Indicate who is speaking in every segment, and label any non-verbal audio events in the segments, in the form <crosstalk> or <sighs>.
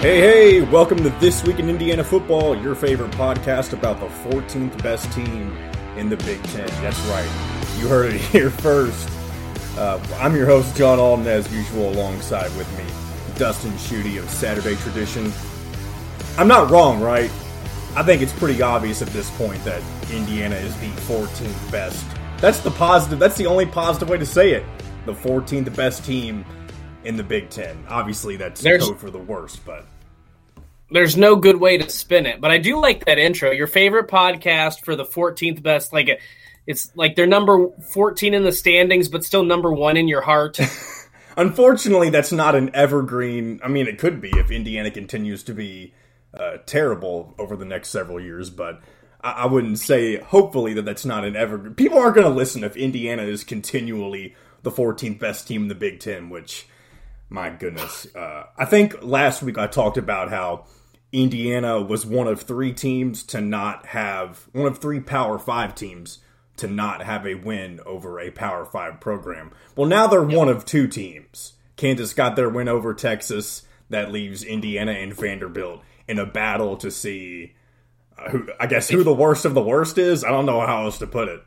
Speaker 1: Hey, hey, welcome to This Week in Indiana Football, your favorite podcast about the 14th best team in the Big Ten. That's right, you heard it here first. Uh, I'm your host, John Alden, as usual, alongside with me, Dustin Schutte of Saturday Tradition. I'm not wrong, right? I think it's pretty obvious at this point that Indiana is the 14th best. That's the positive, that's the only positive way to say it. The 14th best team in the Big Ten. Obviously, that's
Speaker 2: There's-
Speaker 1: code for the worst, but
Speaker 2: There's no good way to spin it, but I do like that intro. Your favorite podcast for the 14th best, like it's like they're number 14 in the standings, but still number one in your heart. <laughs>
Speaker 1: Unfortunately, that's not an evergreen. I mean, it could be if Indiana continues to be uh, terrible over the next several years, but I, I wouldn't say, hopefully, that that's not an evergreen. People aren't going to listen if Indiana is continually the 14th best team in the Big Ten, which, my goodness. Uh, I think last week I talked about how Indiana was one of three teams to not have, one of three Power Five teams to not have a win over a Power Five program. Well, now they're one of two teams. Kansas got their win over Texas. That leaves Indiana and Vanderbilt in a battle to see uh, who, I guess, who the worst of the worst is. I don't know how else to put it.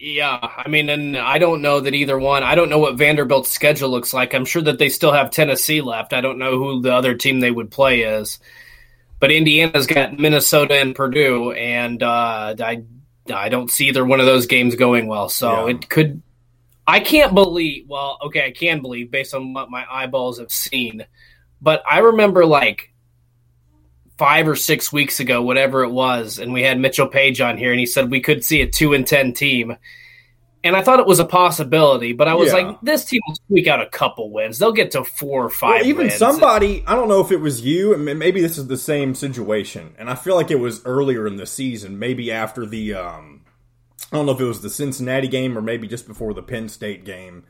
Speaker 2: Yeah, I mean, and I don't know that either one. I don't know what Vanderbilt's schedule looks like. I'm sure that they still have Tennessee left. I don't know who the other team they would play is, but Indiana's got Minnesota and Purdue, and uh, I I don't see either one of those games going well. So
Speaker 1: Yeah.
Speaker 2: it could. I can't believe. Well, okay, I can believe based on what my eyeballs have seen, but I remember like five or six weeks ago, whatever it was, and we had Mitchell Page on here, and he said we could see a two and ten team. And I thought it was a possibility, but I was
Speaker 1: Yeah.
Speaker 2: like, this team will squeak out a couple wins. They'll get to four or five.
Speaker 1: Well, even
Speaker 2: wins.
Speaker 1: somebody, I don't know if it was you, and maybe this is the same situation, and I feel like it was earlier in the season, maybe after the, um, I don't know if it was the Cincinnati game or maybe just before the Penn State game,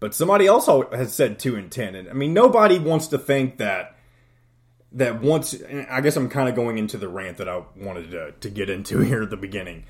Speaker 1: but somebody else has said two and ten, and I mean nobody wants to think that that once. I guess I'm kind of going into the rant that I wanted to, to get into <laughs> here at the beginning.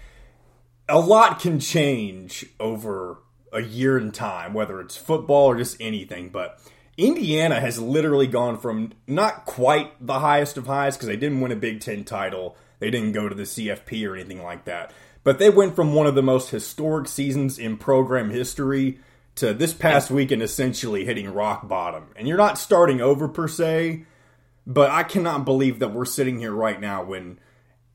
Speaker 1: A lot can change over a year in time, whether it's football or just anything, but Indiana has literally gone from not quite the highest of highs because they didn't win a Big Ten title. They didn't go to the CFP or anything like that. But they went from one of the most historic seasons in program history to this past weekend essentially hitting rock bottom. And you're not starting over per se, but I cannot believe that we're sitting here right now when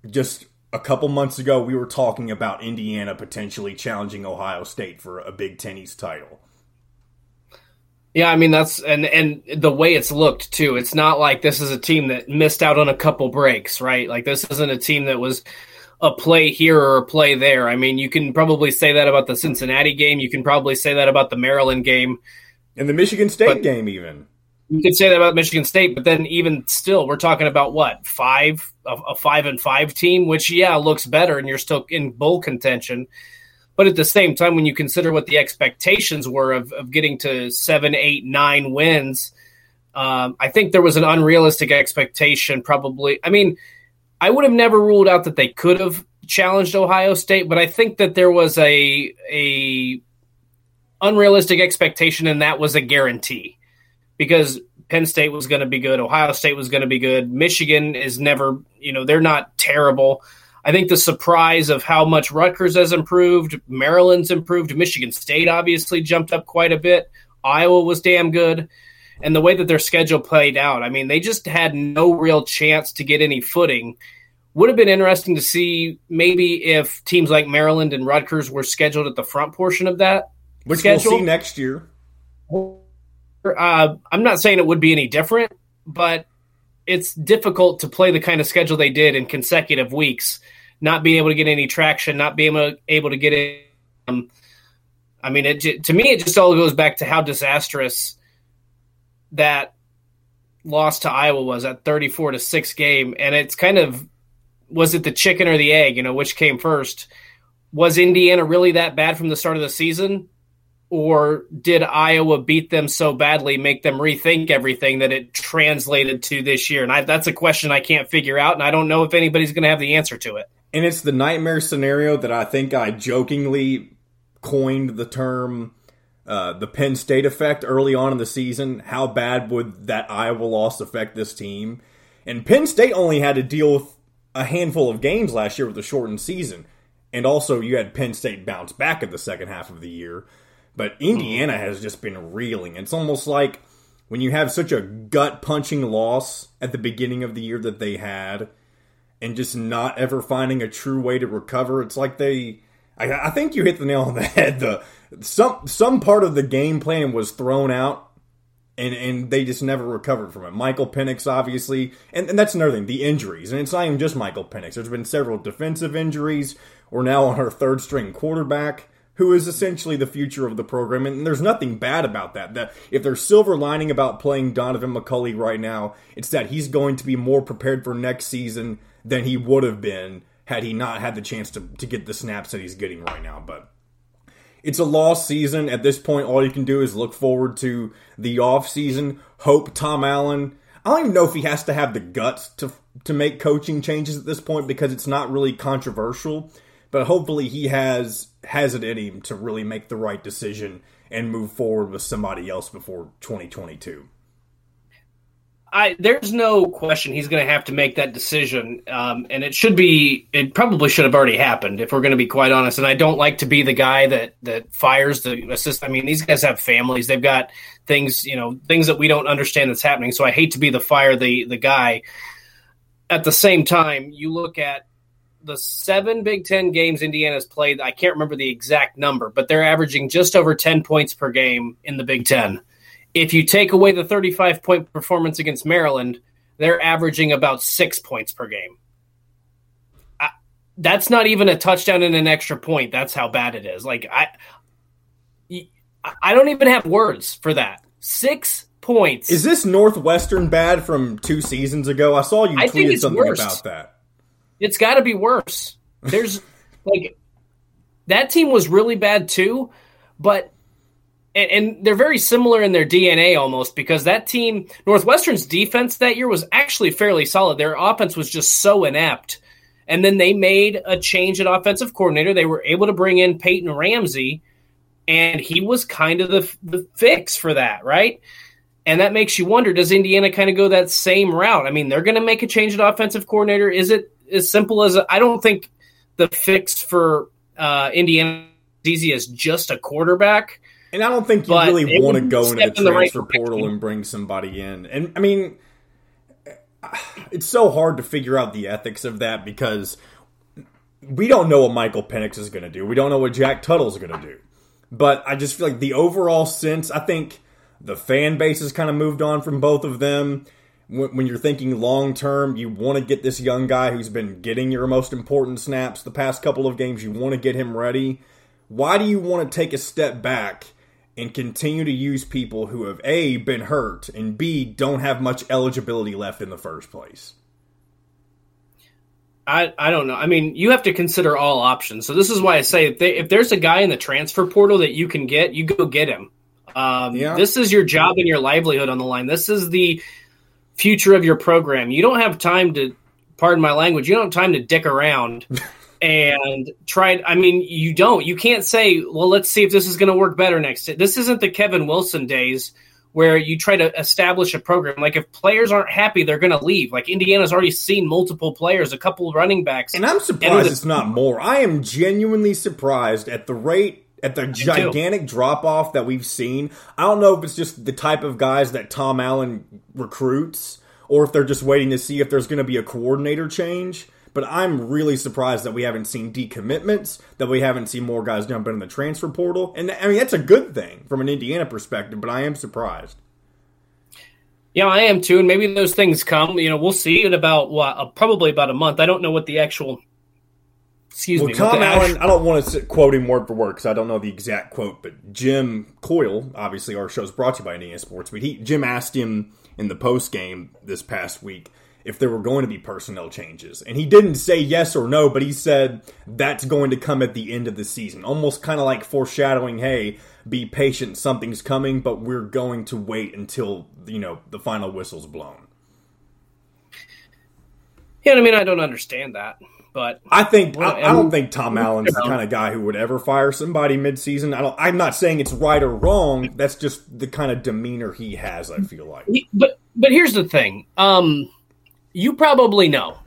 Speaker 1: just a couple months ago we were talking about Indiana potentially challenging Ohio State for a Big Ten East title.
Speaker 2: Yeah, I mean that's and and the way it's looked too. It's not like this is a team that missed out on a couple breaks, right? Like this isn't a team that was a play here or a play there. I mean, you can probably say that about the Cincinnati game. You can probably say that about the Maryland game.
Speaker 1: And the Michigan State
Speaker 2: But-
Speaker 1: game even.
Speaker 2: You could say that about Michigan State, but then even still, we're talking about what five a, a five and five team, which yeah looks better, and you're still in bowl contention. But at the same time, when you consider what the expectations were of, of getting to seven, eight, nine wins, um, I think there was an unrealistic expectation. Probably, I mean, I would have never ruled out that they could have challenged Ohio State, but I think that there was a a unrealistic expectation, and that was a guarantee because Penn State was going to be good, Ohio State was going to be good, Michigan is never, you know, they're not terrible. I think the surprise of how much Rutgers has improved, Maryland's improved, Michigan State obviously jumped up quite a bit, Iowa was damn good, and the way that their schedule played out, I mean, they just had no real chance to get any footing. Would have been interesting to see maybe if teams like Maryland and Rutgers were scheduled at the front portion of that
Speaker 1: Which
Speaker 2: schedule.
Speaker 1: we'll see next year.
Speaker 2: Uh, I'm not saying it would be any different, but it's difficult to play the kind of schedule they did in consecutive weeks, not being able to get any traction, not being able, able to get it. Um, I mean, it to me, it just all goes back to how disastrous that loss to Iowa was at 34 to six game, and it's kind of was it the chicken or the egg? You know, which came first? Was Indiana really that bad from the start of the season? Or did Iowa beat them so badly, make them rethink everything that it translated to this year? And I, that's a question I can't figure out, and I don't know if anybody's going to have the answer to it.
Speaker 1: And it's the nightmare scenario that I think I jokingly coined the term uh, the Penn State effect early on in the season. How bad would that Iowa loss affect this team? And Penn State only had to deal with a handful of games last year with a shortened season. And also, you had Penn State bounce back in the second half of the year. But Indiana mm-hmm. has just been reeling. It's almost like when you have such a gut punching loss at the beginning of the year that they had, and just not ever finding a true way to recover, it's like they. I, I think you hit the nail on the <laughs> head. The some some part of the game plan was thrown out and and they just never recovered from it. Michael Penix, obviously, and, and that's another thing, the injuries. And it's not even just Michael Penix. There's been several defensive injuries. We're now on our third string quarterback, who is essentially the future of the program. And there's nothing bad about that. That if there's silver lining about playing Donaven McCulley right now, it's that he's going to be more prepared for next season than he would have been had he not had the chance to, to get the snaps that he's getting right now. But it's a lost season. At this point, all you can do is look forward to the off season. Hope Tom Allen. I don't even know if he has to have the guts to to make coaching changes at this point because it's not really controversial. But hopefully, he has has it in him to really make the right decision and move forward with somebody else before 2022.
Speaker 2: I there's no question he's going to have to make that decision, um, and it should be. It probably should have already happened, if we're going to be quite honest. And I don't like to be the guy that that fires the assist. I mean, these guys have families; they've got things, you know, things that we don't understand that's happening. So I hate to be the fire the the guy. At the same time, you look at the seven Big Ten games Indiana's played. I can't remember the exact number, but they're averaging just over ten points per game in the Big Ten if you take away the 35 point performance against Maryland, they're averaging about six points per game. I, that's not even a touchdown and an extra point. That's how bad it is. Like I, I don't even have words for that. Six points.
Speaker 1: Is this Northwestern bad from two seasons ago? I saw you I tweeted something about that.
Speaker 2: It's got to be worse. There's <laughs> like that team was really bad too, but and, and, they're very similar in their DNA almost because that team, Northwestern's defense that year was actually fairly solid. Their offense was just so inept. And then they made a change at offensive coordinator. They were able to bring in Peyton Ramsey, and he was kind of the, the fix for that, right? And that makes you wonder does Indiana kind of go that same route? I mean, they're going to make a change at offensive coordinator. Is it as simple as I don't think the fix for uh, Indiana is easy as just a quarterback
Speaker 1: and I don't think you really want to go into the transfer right portal and bring somebody in. And I mean, it's so hard to figure out the ethics of that because we don't know what Michael Penix is going to do. We don't know what Jack Tuttle's going to do. But I just feel like the overall sense, I think the fan base has kind of moved on from both of them. When you're thinking long term, you want to get this young guy who's been getting your most important snaps the past couple of games, you want to get him ready. Why do you want to take a step back and continue to use people who have A, been hurt, and B, don't have much eligibility left in the first place?
Speaker 2: I, I don't know. I mean, you have to consider all options. So this is why I say if, they, if there's a guy in the transfer portal that you can get, you go get him. Um, yeah. This is your job and your livelihood on the line. This is the future of your program. You don't have time to, pardon my language, you don't have time to dick around <laughs> and try. I mean, you don't. You can't say, "Well, let's see if this is going to work better next." This isn't the Kevin Wilson days where you try to establish a program. Like if players aren't happy, they're going to leave. Like Indiana's already seen multiple players, a couple running backs,
Speaker 1: and I'm surprised the- it's not more. I am genuinely surprised at the rate. At the gigantic drop off that we've seen, I don't know if it's just the type of guys that Tom Allen recruits, or if they're just waiting to see if there's going to be a coordinator change but I'm really surprised that we haven't seen decommitments, that we haven't seen more guys jumping in the transfer portal. And I mean, that's a good thing from an Indiana perspective, but I am surprised.
Speaker 2: Yeah, I am too. And maybe those things come. You know, we'll see in about what, uh, probably about a month. I don't know what the actual. Excuse
Speaker 1: well,
Speaker 2: me.
Speaker 1: Tom Allen. I don't want to quote him word for word because I don't know the exact quote, but Jim Coyle, obviously our show is brought to you by Indiana Sports, but he Jim asked him in the post game this past week if there were going to be personnel changes. And he didn't say yes or no, but he said that's going to come at the end of the season. Almost kind of like foreshadowing, hey, be patient, something's coming, but we're going to wait until, you know, the final whistle's blown.
Speaker 2: Yeah, I mean, I don't understand that. But
Speaker 1: I think I, I don't think Tom Allen's the kind of guy who would ever fire somebody midseason. I don't. I'm not saying it's right or wrong. That's just the kind of demeanor he has. I feel like.
Speaker 2: But but here's the thing. Um, you probably know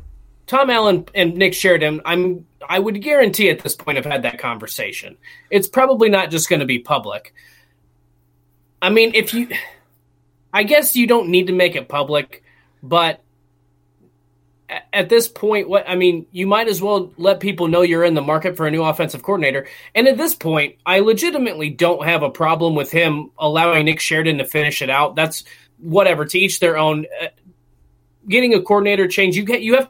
Speaker 2: Tom Allen and Nick Sheridan. I'm I would guarantee at this point have had that conversation. It's probably not just going to be public. I mean, if you, I guess you don't need to make it public, but at this point, what I mean, you might as well let people know you're in the market for a new offensive coordinator. And at this point, I legitimately don't have a problem with him allowing Nick Sheridan to finish it out. That's whatever to each their own. Uh, getting a coordinator change, you get you have.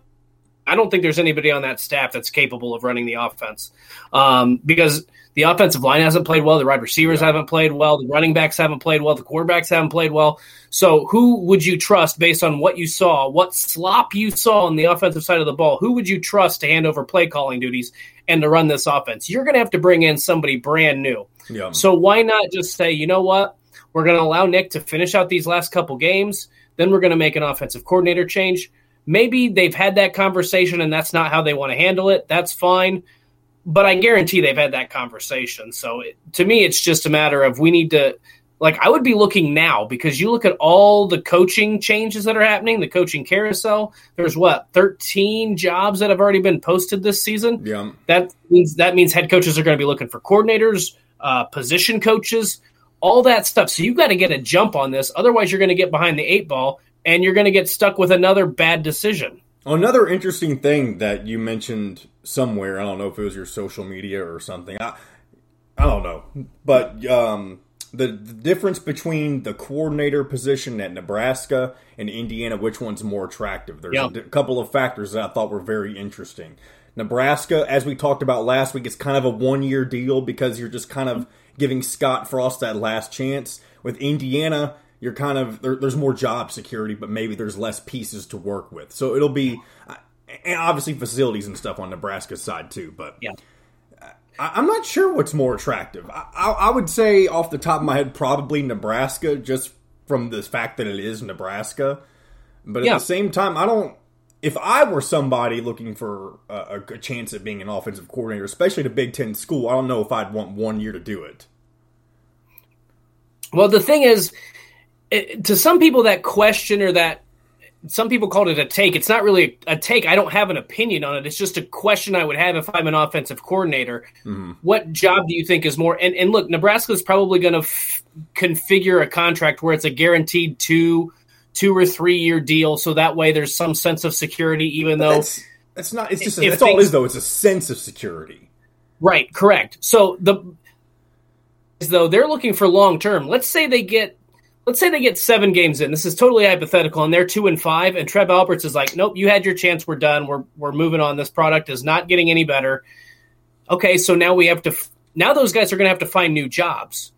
Speaker 2: I don't think there's anybody on that staff that's capable of running the offense um, because the offensive line hasn't played well. The wide receivers yeah. haven't played well. The running backs haven't played well. The quarterbacks haven't played well. So, who would you trust based on what you saw, what slop you saw on the offensive side of the ball? Who would you trust to hand over play calling duties and to run this offense? You're going to have to bring in somebody brand new. Yeah. So, why not just say, you know what? We're going to allow Nick to finish out these last couple games. Then we're going to make an offensive coordinator change. Maybe they've had that conversation and that's not how they want to handle it. That's fine but I guarantee they've had that conversation. So it, to me, it's just a matter of we need to, like, I would be looking now because you look at all the coaching changes that are happening, the coaching carousel. There's what 13 jobs that have already been posted this season.
Speaker 1: Yeah,
Speaker 2: that means that means head coaches are going to be looking for coordinators, uh, position coaches, all that stuff. So you've got to get a jump on this. Otherwise, you're going to get behind the eight ball and you're going to get stuck with another bad decision.
Speaker 1: Another interesting thing that you mentioned somewhere, I don't know if it was your social media or something. I, I don't know, but um, the, the difference between the coordinator position at Nebraska and Indiana, which one's more attractive? There's a couple of factors that I thought were very interesting. Nebraska, as we talked about last week, it's kind of a one year deal because you're just kind of giving Scott Frost that last chance. With Indiana, you're kind of there, there's more job security, but maybe there's less pieces to work with. So it'll be, and obviously facilities and stuff on Nebraska's side too. But
Speaker 2: yeah.
Speaker 1: I, am not sure what's more attractive. I, I, I, would say off the top of my head, probably Nebraska, just from the fact that it is Nebraska. But at yeah. the same time, I don't. If I were somebody looking for a, a chance at being an offensive coordinator, especially at a Big Ten school, I don't know if I'd want one year to do it.
Speaker 2: Well, the thing is, it, to some people that question or that some people called it a take. It's not really a, take. I don't have an opinion on it. It's just a question I would have if I'm an offensive coordinator. Mm-hmm. What job do you think is more? And, and look, Nebraska is probably going to f- configure a contract where it's a guaranteed two, two or three year deal, so that way there's some sense of security. Even though
Speaker 1: that's, that's not. It's just a, that's things, all it is, though. It's a sense of security.
Speaker 2: Right. Correct. So the though they're looking for long term. Let's say they get let's say they get seven games in. This is totally hypothetical, and they're two and five. And Trev Alberts is like, nope, you had your chance. We're done. We're we're moving on. This product is not getting any better. Okay, so now we have to. Now those guys are going to have to find new jobs.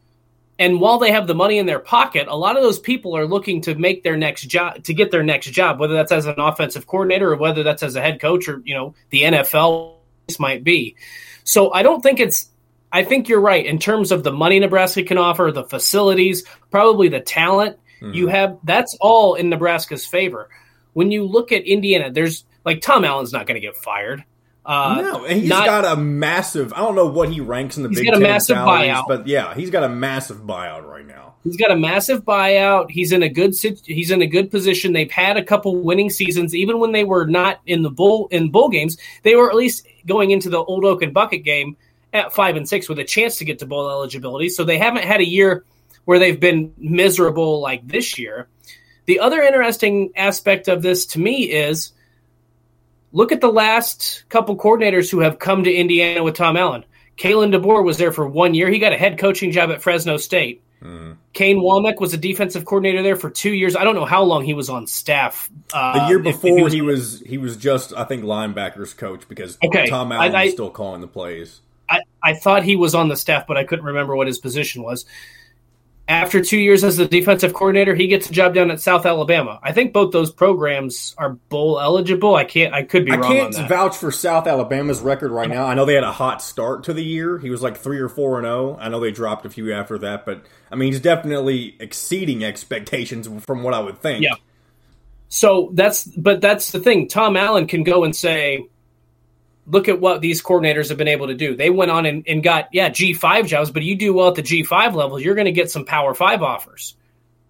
Speaker 2: And while they have the money in their pocket, a lot of those people are looking to make their next job to get their next job, whether that's as an offensive coordinator or whether that's as a head coach or you know the NFL might be. So I don't think it's I think you're right in terms of the money Nebraska can offer, the facilities, probably the talent mm-hmm. you have. That's all in Nebraska's favor. When you look at Indiana, there's like Tom Allen's not going to get fired.
Speaker 1: Uh, no, and he's not, got a massive. I don't know what he ranks in the Big got a massive salaries, buyout. but yeah, he's got a massive buyout right now.
Speaker 2: He's got a massive buyout. He's in a good he's in a good position. They've had a couple winning seasons, even when they were not in the bowl in bowl games. They were at least going into the Old Oaken Bucket game at five and six with a chance to get to bowl eligibility. So they haven't had a year where they've been miserable like this year. The other interesting aspect of this to me is look at the last couple coordinators who have come to Indiana with Tom Allen. Kalen DeBoer was there for one year. He got a head coaching job at Fresno State. Mm. Kane Wommack was a defensive coordinator there for two years. I don't know how long he was on staff.
Speaker 1: Uh, the year before, he was, he was, he was just I think linebackers coach because okay, Tom Allen I, I, was still calling the plays.
Speaker 2: I, thought he was on the staff, but I couldn't remember what his position was. After two years as the defensive coordinator, he gets a job down at South Alabama. I think both those programs are bowl eligible. I can't. I could be. Wrong. I can't
Speaker 1: vouch for South Alabama's record right now. I know they had a hot start to the year. He was like three or four and zero. Oh. I know they dropped a few after that, but I mean he's definitely exceeding expectations from what I would think.
Speaker 2: Yeah. So that's but that's the thing. Tom Allen can go and say, look at what these coordinators have been able to do. They went on and, and got, yeah, G5 jobs, but you do well at the G5 level, you're going to get some Power 5 offers.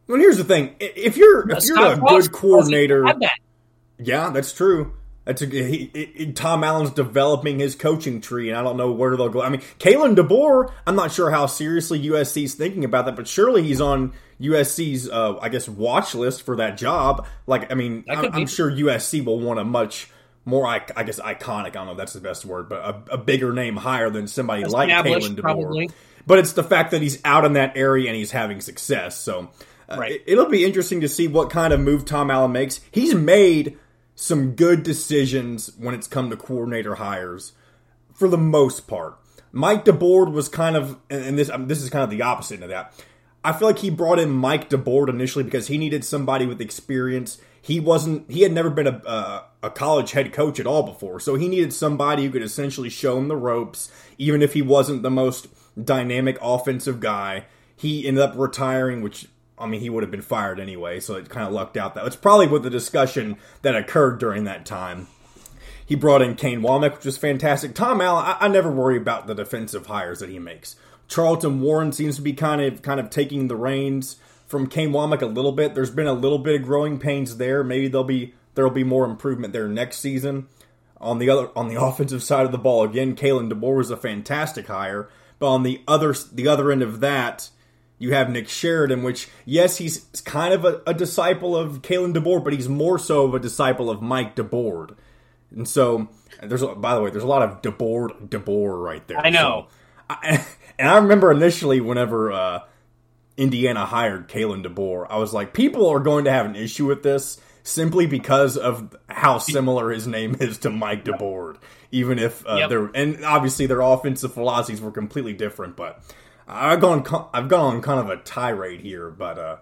Speaker 1: Well, here's the thing: if you're if you're a good coordinator,
Speaker 2: that.
Speaker 1: yeah, that's true. That's a, he, he, Tom Allen's developing his coaching tree, and I don't know where they'll go. I mean, Kalen DeBoer, I'm not sure how seriously USC's thinking about that, but surely he's on USC's, uh, I guess, watch list for that job. Like, I mean, I'm, I'm, sure USC will want a much more, I, I, guess, iconic. I don't know if that's the best word, but a, a bigger name hire than somebody like Kalen DeBoer. Probably. But it's the fact that he's out in that area and he's having success. So uh, right. it, will be interesting to see what kind of move Tom Allen makes. He's made some good decisions when it's come to coordinator hires for the most part. Mike DeBord was kind of, and this this is kind of the opposite of that. I feel like he brought in Mike DeBord initially because he needed somebody with experience. He wasn't, he had never been a, a, a college head coach at all before, so he needed somebody who could essentially show him the ropes, even if he wasn't the most dynamic offensive guy. He ended up retiring, which I mean, he would have been fired anyway, so it kind of lucked out. That it's probably with the discussion that occurred during that time. He brought in Kane Wommack, which was fantastic. Tom Allen, I, I never worry about the defensive hires that he makes. Charlton Warren seems to be kind of kind of taking the reins from Kane Wommack a little bit. There's been a little bit of growing pains there. Maybe there'll be there'll be more improvement there next season. On the other on the <laughs> offensive side of the ball, again, Kalen DeBoer was a fantastic hire. But on the other the other end of that, you have Nick Sheridan, which, yes, he's kind of a, a disciple of Kalen DeBoer, but he's more so of a disciple of Mike DeBoer. And so, there's a, by the way, there's a lot of DeBoer, DeBoer right there.
Speaker 2: I know.
Speaker 1: So, I, <laughs> and I remember initially whenever uh, Indiana hired Kalen DeBoer, I was like, people are going to have an issue with this simply because of how similar his name is to Mike DeBord. Even if uh, yep. they're and obviously their offensive philosophies were completely different, but I've gone I've gone on kind of a tirade here, but uh,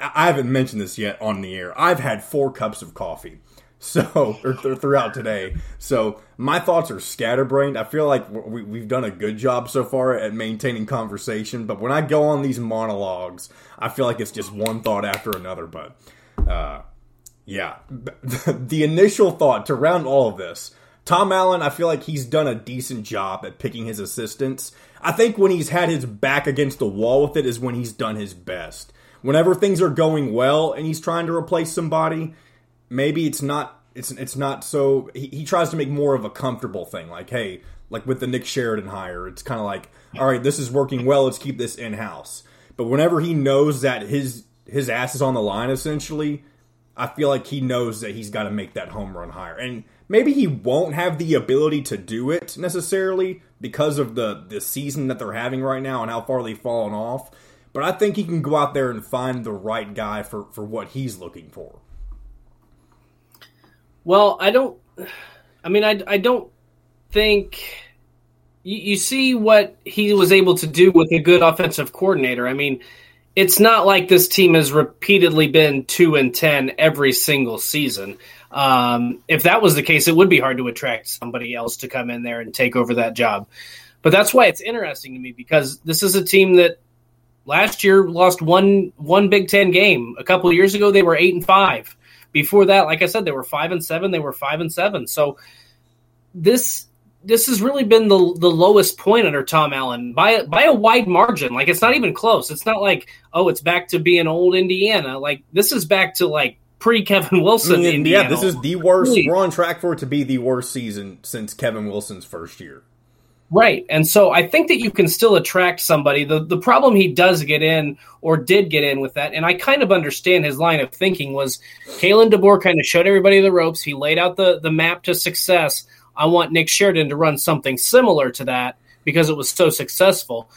Speaker 1: I haven't mentioned this yet on the air. I've had four cups of coffee, <laughs> so or th- throughout today. So my thoughts are scatterbrained. I feel like we, have done a good job so far at maintaining conversation, but when I go on these monologues, I feel like it's just one thought after another. But uh, yeah, <laughs> the initial thought to round all of this. Tom Allen, I feel like he's done a decent job at picking his assistants I think when he's had his back against the wall with it is when he's done his best. Whenever things are going well and he's trying to replace somebody, maybe it's not it's it's not so he, he tries to make more of a comfortable thing like hey like with the Nick Sheridan hire it's kind of like all right this is working well let's keep this in house but whenever he knows that his his ass is on the line essentially I feel like he knows that he's got to make that home run hire. and maybe he won't have the ability to do it necessarily because of the the season that they're having right now and how far they've fallen off. But I think he can go out there and find the right guy for for what he's looking for.
Speaker 2: Well, I don't. I mean, I I don't think. You, you see what he was able to do with a good offensive coordinator. I mean, it's not like this team has repeatedly been two and ten every single season. Um, if that was the case, it would be hard to attract somebody else to come in there and take over that job. But that's why it's interesting to me because this is a team that last year lost one one Big Ten game. A couple years ago, they were eight and five. Before that, like I said, they were five and seven. They were five and seven. So this this has really been the the lowest point under Tom Allen by by a wide margin. Like it's not even close. It's not like oh, it's back to being old Indiana. Like this is back to like pre Kevin mm, Wilson. I mean,
Speaker 1: yeah, this is the worst. Really? We're on track for it to be the worst season since Kevin Wilson's first year.
Speaker 2: Right. And so I think that you can still attract somebody. The the problem he does get in or did get in with that, and I kind of understand his line of thinking was Kalen DeBoer kind of showed everybody the ropes. He laid out the, the map to success. I want Nick Sheridan to run something similar to that because it was so successful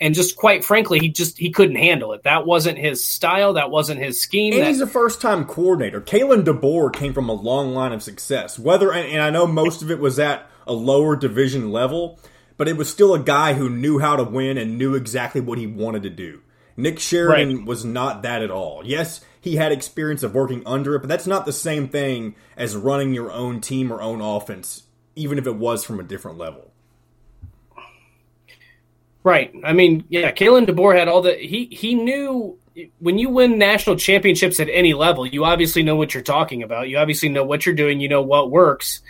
Speaker 2: and just quite frankly, he just he couldn't handle it. That wasn't his style. That wasn't his scheme.
Speaker 1: And
Speaker 2: that,
Speaker 1: he's a first time coordinator. Kalen DeBoer came from a long line of success. Whether and I know most of it was at a lower division level, but it was still a guy who knew how to win and knew exactly what he wanted to do. Nick Sheridan right. was not that at all. Yes, he had experience of working under it, but that's not the same thing as running your own team or own offense, even if it was from a different level.
Speaker 2: Right. I mean, yeah, Kalen DeBoer had all the he he knew when you win national championships at any level, you obviously know what you're talking about. You obviously know what you're doing. You know what works.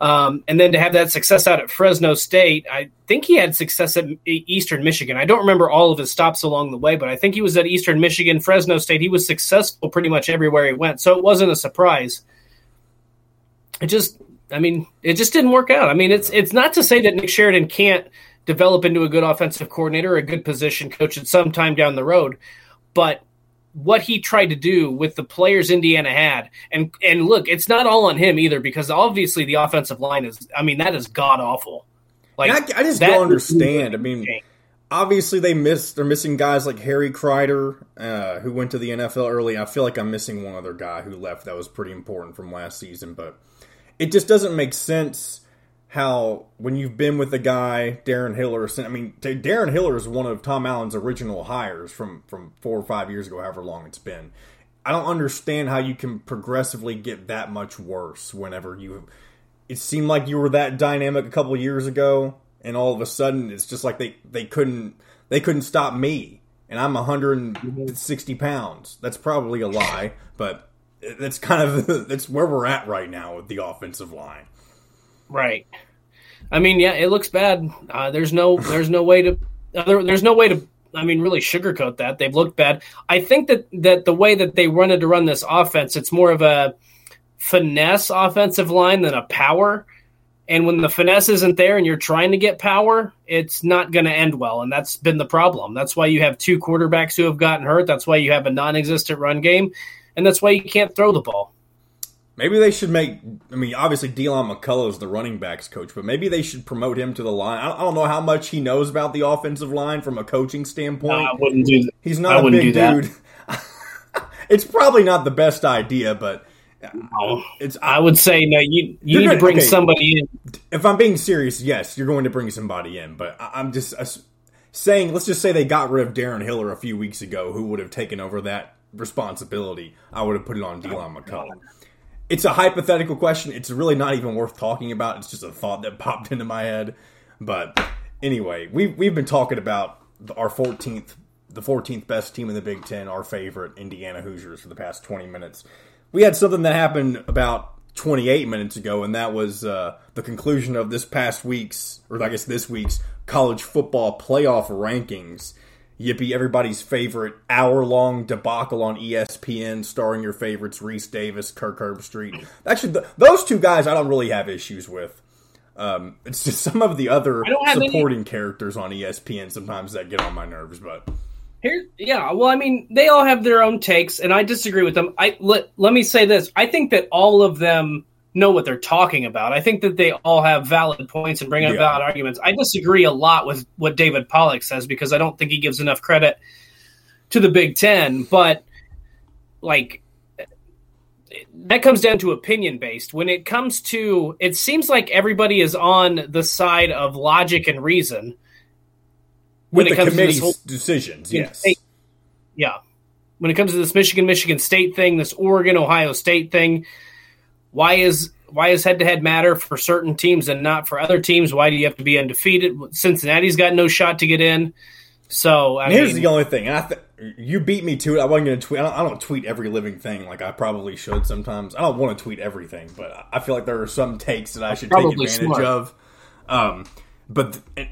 Speaker 2: Um, and then to have that success out at Fresno State, I think he had success at Eastern Michigan. I don't remember all of his stops along the way, but I think he was at Eastern Michigan, Fresno State. He was successful pretty much everywhere he went, so it wasn't a surprise. It just, I mean, it just didn't work out. I mean, it's it's not to say that Nick Sheridan can't develop into a good offensive coordinator, a good position coach at some time down the road, but what he tried to do with the players Indiana had. And and look, it's not all on him either because obviously the offensive line is I mean that is god awful.
Speaker 1: Like I, I, just don't understand. I mean, obviously they miss they're missing guys like Harry Crider uh, who went to the NFL early. I feel like I'm missing one other guy who left that was pretty important from last season, but it just doesn't make sense how when you've been with a guy, Darren Hiller, I mean, Darren Hiller is one of Tom Allen's original hires from from four or five years ago, however long it's been. I don't understand how you can progressively get that much worse whenever you. It seemed like you were that dynamic a couple years ago, and all of a sudden it's just like they they couldn't they couldn't stop me, and I'm 160 pounds. That's probably a lie, but that's kind of <laughs> that's where we're at right now with the offensive line.
Speaker 2: Right. I mean, yeah, it looks bad. Uh, there's no, <laughs> there's no way to, there, there's no way to, I mean, really sugarcoat that. They've looked bad. I think that that the way that they wanted to run this offense, it's more of a finesse offensive line than a power. And when the finesse isn't there and you're trying to get power, it's not going to end well. And that's been the problem. That's why you have two quarterbacks who have gotten hurt. That's why you have a non existent run game. And that's why you can't throw the ball.
Speaker 1: Maybe they should make. I mean, obviously, Deland McCullough is the running backs coach, but maybe they should promote him to the line. I don't know how much he knows about the offensive line from a coaching standpoint.
Speaker 2: No, I wouldn't do that.
Speaker 1: He's not I a big dude. <laughs> it's probably not the best idea, but
Speaker 2: no. it's. I would say no. You you need to bring okay, somebody in.
Speaker 1: If I'm being serious, yes, you're going to bring somebody in, but I'm just uh, saying. Let's just say they got rid of Darren Hiller a few weeks ago, who would have taken over that responsibility. I would have put it on Deland McCullough it's a hypothetical question. It's really not even worth talking about. It's just a thought that <laughs> popped into my head. But anyway, we've we've been talking about our 14th, the 14th best team in the Big Ten, our favorite Indiana Hoosiers, for the past 20 minutes. We had something that happened about 28 minutes ago, and that was uh, the conclusion of this past week's, or I guess this week's college football playoff rankings. Yippee, everybody's favorite hour long debacle on ESPN starring your favorites, Rece Davis, Kirk Herbstreit. Actually, the, those two guys I don't really have issues with. Um, it's just some of the other supporting any... characters on ESPN sometimes that get on my nerves, but.
Speaker 2: Here, yeah. Well, I mean, they all have their own takes, and I disagree with them. I let let me say this: I think that all of them know what they're talking about. I think that they all have valid points and bring up yeah. valid arguments. I disagree a lot with what David Pollack says because I don't think he gives enough credit to the Big Ten. But like that comes down to opinion based. When it comes to, it seems like everybody is on the side of logic and reason.
Speaker 1: When with it comes committee's to this whole, decisions, yes,
Speaker 2: yeah. When it comes to this Michigan Michigan State thing, this Oregon Ohio State thing, why is why is head to head matter for certain teams and not for other teams? Why do you have to be undefeated? Cincinnati's got no shot to get in. So I
Speaker 1: here's
Speaker 2: mean,
Speaker 1: the only thing. I th- you beat me to it. I wasn't going to tweet. I don't, I don't, tweet every living thing like I probably should sometimes. I don't want to tweet everything, but I feel like there are some takes that I should take advantage smart. of. Um, but th-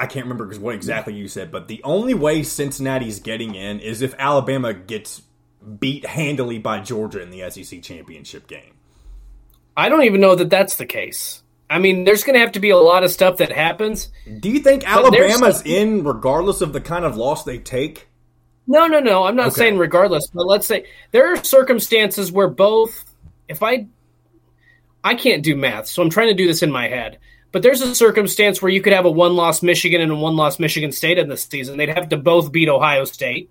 Speaker 1: I can't remember because what exactly you said. But the only way Cincinnati's getting in is if Alabama gets beat handily by Georgia in the SEC championship game.
Speaker 2: I don't even know that that's the case. I mean, there's going to have to be a lot of stuff that happens.
Speaker 1: Do you think Alabama's in regardless of the kind of loss they take?
Speaker 2: No, no, no. I'm not okay. saying regardless, but let's say there are circumstances where both if I I can't do math, so I'm trying to do this in my head. But there's a circumstance where you could have a one-loss Michigan and a one-loss Michigan State in this season. They'd have to both beat Ohio State.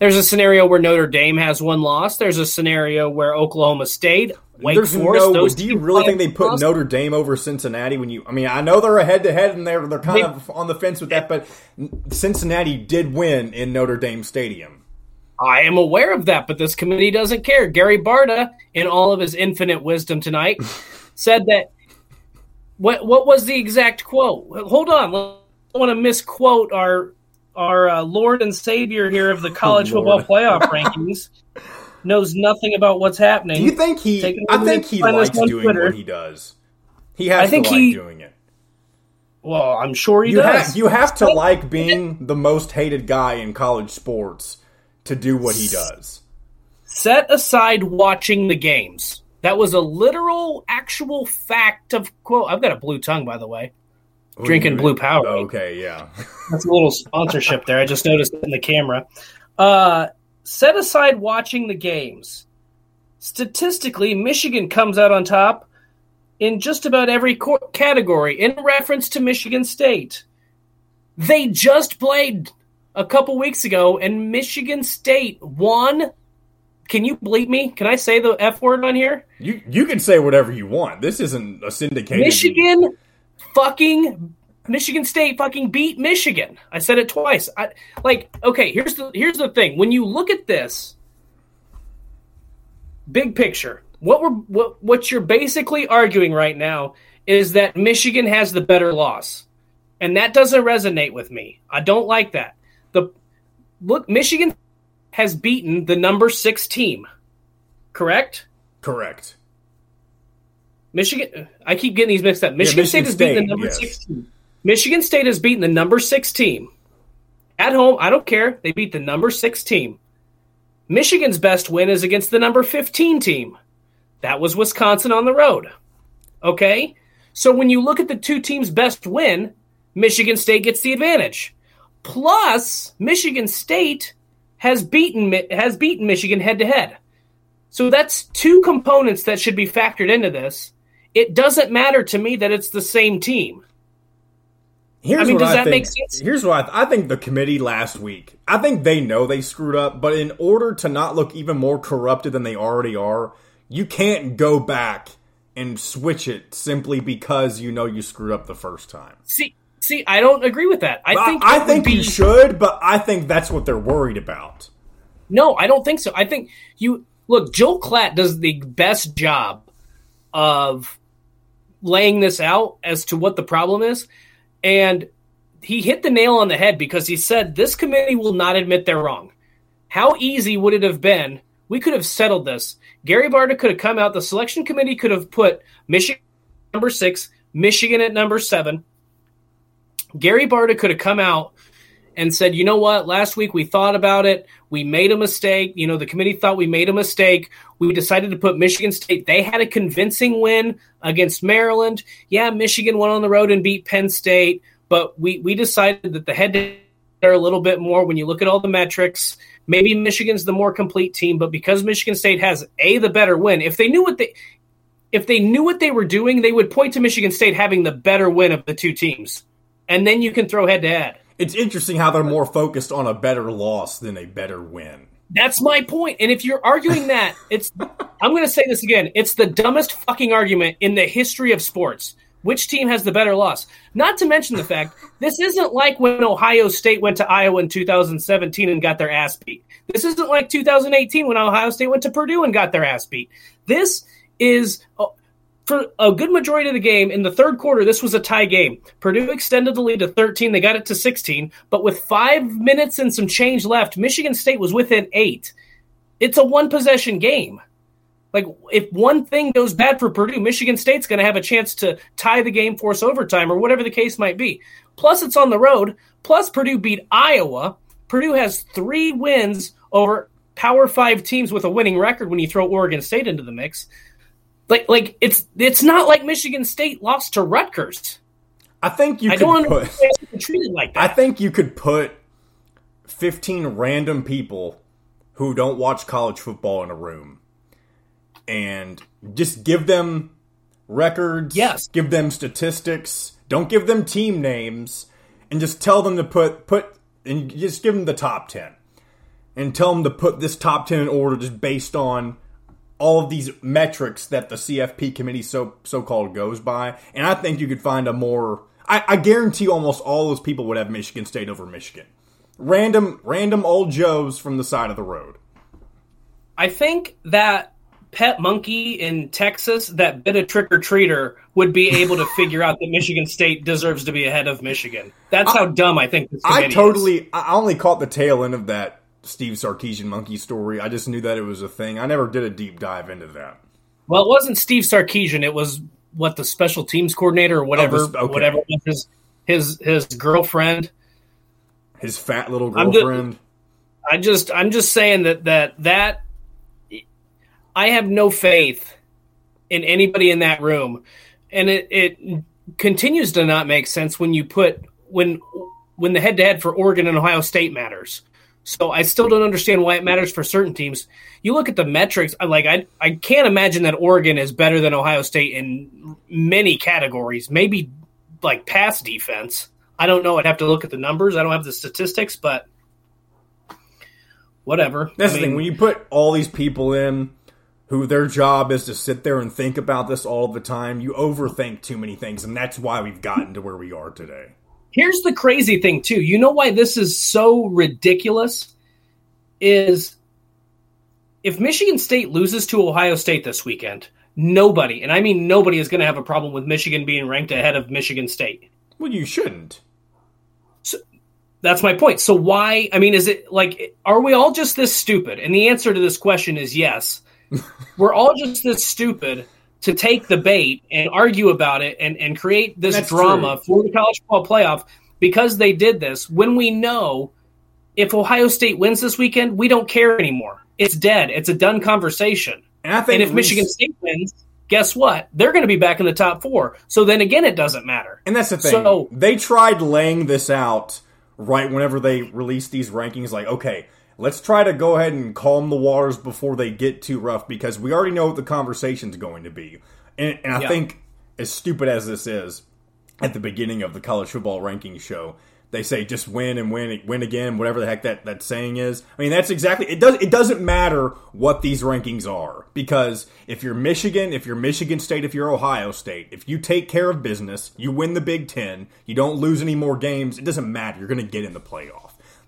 Speaker 2: There's a scenario where Notre Dame has one loss. There's a scenario where Oklahoma State Wake There's Forest. No,
Speaker 1: do you really think they put Notre Dame over Cincinnati? When you, I mean, I know they're a head to head and they're they're kind they, of on the fence with that, but Cincinnati did win in Notre Dame Stadium.
Speaker 2: I am aware of that, but this committee doesn't care. Gary Barta, in all of his infinite wisdom tonight, <laughs> said that. What what was the exact quote? Hold on, I want to misquote our our uh, Lord and Savior here of the college oh, football playoff <laughs> rankings knows nothing about what's happening.
Speaker 1: Do you think he? I think he likes doing Twitter. what he does. He has
Speaker 2: I think
Speaker 1: to like
Speaker 2: he-
Speaker 1: doing it.
Speaker 2: Well, I'm sure he
Speaker 1: You
Speaker 2: does.
Speaker 1: have you have to like being the most hated guy in college sports to do what he does.
Speaker 2: Set aside watching the games. That was a literal, actual fact of quote. I've got a blue tongue, by the way. Drinking blue power.
Speaker 1: Okay, yeah. <laughs>
Speaker 2: That's a little sponsorship there. I just noticed in the camera. Uh, set aside watching the games. Statistically, Michigan comes out on top in just about every category in reference to Michigan State. They just played a couple weeks ago, and Michigan State won. Can you bleep me? Can I say the F word on here?
Speaker 1: You you can say whatever you want. This isn't a syndicated.
Speaker 2: Michigan fucking Michigan State fucking beat Michigan. I said it twice. I like okay, here's the here's the thing. When you look at this big picture, what we're what what you're basically arguing right now is that Michigan has the better loss. And that doesn't resonate with me. I don't like that. The look Michigan has beaten the number 6 team. Correct?
Speaker 1: Correct.
Speaker 2: Michigan. I keep getting these mixed up. Michigan, State
Speaker 1: Michigan
Speaker 2: has beaten the number
Speaker 1: yes.
Speaker 2: six team. Michigan State has beaten the number six team at home. I don't care. They beat the number six team. Michigan's best win is against the number fifteen team. That was Wisconsin on the road. Okay, so when you look at the two teams' best win, Michigan State gets the advantage. Plus, Michigan State has beaten has beaten Michigan head to head. So that's two components that should be factored into this. It doesn't matter to me that it's the same team.
Speaker 1: Here's
Speaker 2: I mean, does
Speaker 1: I
Speaker 2: that
Speaker 1: think,
Speaker 2: make sense?
Speaker 1: Here's what I, th- I think the committee last week. I think they know they screwed up, but in order to not look even more corrupted than they already are, you can't go back and switch it simply because you know you screwed up the first time.
Speaker 2: See, see, I don't agree with that. I
Speaker 1: I
Speaker 2: think
Speaker 1: I
Speaker 2: would
Speaker 1: think
Speaker 2: be,
Speaker 1: you should, but I think that's what they're worried about.
Speaker 2: No, I don't think so. I think you look. Joel Klatt does the best job of laying this out as to what the problem is, and he hit the nail on the head because he said this committee will not admit they're wrong. How easy would it have been? We could have settled this. Gary Barta could have come out. The selection committee could have put Michigan number six, Michigan at number seven. Gary Barta could have come out and said, you know what, last week we thought about it. We made a mistake. You know, the committee thought we made a mistake. We decided to put Michigan State. They had a convincing win against Maryland. Yeah, Michigan went on the road and beat Penn State, but we, we decided that the head to are a little bit more when you look at all the metrics. Maybe Michigan's the more complete team, but because Michigan State has a the better win, if they knew what they if they knew what they were doing, they would point to Michigan State having the better win of the two teams. And then you can throw head to head.
Speaker 1: It's interesting how they're more focused on a better loss than a better win.
Speaker 2: That's my point. And if you're arguing that, <laughs> it's I'm going to say this again. It's the dumbest fucking argument in the history of sports. Which team has the better loss? Not to mention the fact this isn't like when Ohio State went to Iowa in 2017 and got their ass beat. This isn't like 2018 when Ohio State went to Purdue and got their ass beat. This is uh, for a good majority of the game in the third quarter. This was a tie game. Purdue extended the lead to 13. They got it to 16, but with five minutes and some change left, Michigan State was within eight. It's a one possession game. Like if one thing goes bad for Purdue, Michigan State's going to have a chance to tie the game, force overtime, or whatever the case might be. Plus, it's on the road. Plus, Purdue beat Iowa. Purdue has three wins over Power Five teams with a winning record when you throw Oregon State into the mix. Like, like it's it's not like Michigan State lost to Rutgers.
Speaker 1: I think you
Speaker 2: I
Speaker 1: could
Speaker 2: don't
Speaker 1: put.
Speaker 2: understand why it's treated like
Speaker 1: I think you could put 15 random people who don't watch college football in a room and just give them records,
Speaker 2: Yes.
Speaker 1: give them statistics, don't give them team names and just tell them to put put and just give them the top 10 and tell them to put this top 10 in order just based on all of these metrics that the CFP committee so so called goes by, and I think you could find a more. I, I guarantee almost all those people would have Michigan State over Michigan. Random random old Joes from the side of the road.
Speaker 2: I think that pet monkey in Texas that bit a trick or treater would be able to figure out that Michigan State deserves to be ahead of Michigan. That's how dumb I think this
Speaker 1: I
Speaker 2: committee is.
Speaker 1: I totally. I only caught the tail end of that Steve Sarkisian monkey story. I just knew that it was a thing. I never did a deep dive into that.
Speaker 2: Well, it wasn't Steve Sarkisian. It was what the special teams coordinator or whatever,
Speaker 1: Oh, this- okay.
Speaker 2: whatever his his his girlfriend.
Speaker 1: His fat little
Speaker 2: I'm just-
Speaker 1: girlfriend.
Speaker 2: I just I'm just saying that that that I have no faith in anybody in that room, and it it continues to not make sense when you put when when the head to head for Oregon and Ohio State matters. So I still don't understand why it matters for certain teams. You look at the metrics, I- like I I can't imagine that Oregon is better than Ohio State in many categories. Maybe like pass defense. I don't know. I'd have to look at the numbers. I don't have the statistics, but whatever.
Speaker 1: That's
Speaker 2: I
Speaker 1: the thing. When you put all these people in who their job is to sit there and think about this all the time, you overthink too many things, and that's why we've gotten to where we are today.
Speaker 2: Here's the crazy thing too. You know why this is so ridiculous is if Michigan State loses to Ohio State this weekend, nobody, and I mean nobody is going to have a problem with Michigan being ranked ahead of Michigan State.
Speaker 1: Well, you shouldn't.
Speaker 2: That's my point. So why? I mean, is it like are we all just this stupid? And the answer to this question is yes. <laughs> We're all just this stupid to take the bait and argue about it and, and create this
Speaker 1: That's
Speaker 2: drama for the college football playoff because they did this when we know if Ohio State wins this weekend, we don't care anymore. It's dead. It's a done conversation.
Speaker 1: And I think
Speaker 2: And if Michigan
Speaker 1: least-
Speaker 2: State wins, guess what? They're going to be back in the top four. So then again, it doesn't matter.
Speaker 1: And that's the thing.
Speaker 2: So-
Speaker 1: they tried laying this out right whenever they released these rankings. Like, okay, let's try to go ahead and calm the waters before they get too rough because we already know what the conversation's going to be. And, and I
Speaker 2: Yeah.
Speaker 1: think, as stupid as this is, at the beginning of the college football rankings show, they say just win and win, win again, whatever the heck that, that saying is. I mean, that's exactly it. Does it doesn't matter what these rankings are because if you're Michigan, if you're Michigan State, if you're Ohio State, if you take care of business, you win the Big Ten, you don't lose any more games. It doesn't matter. You're going to get in the playoff.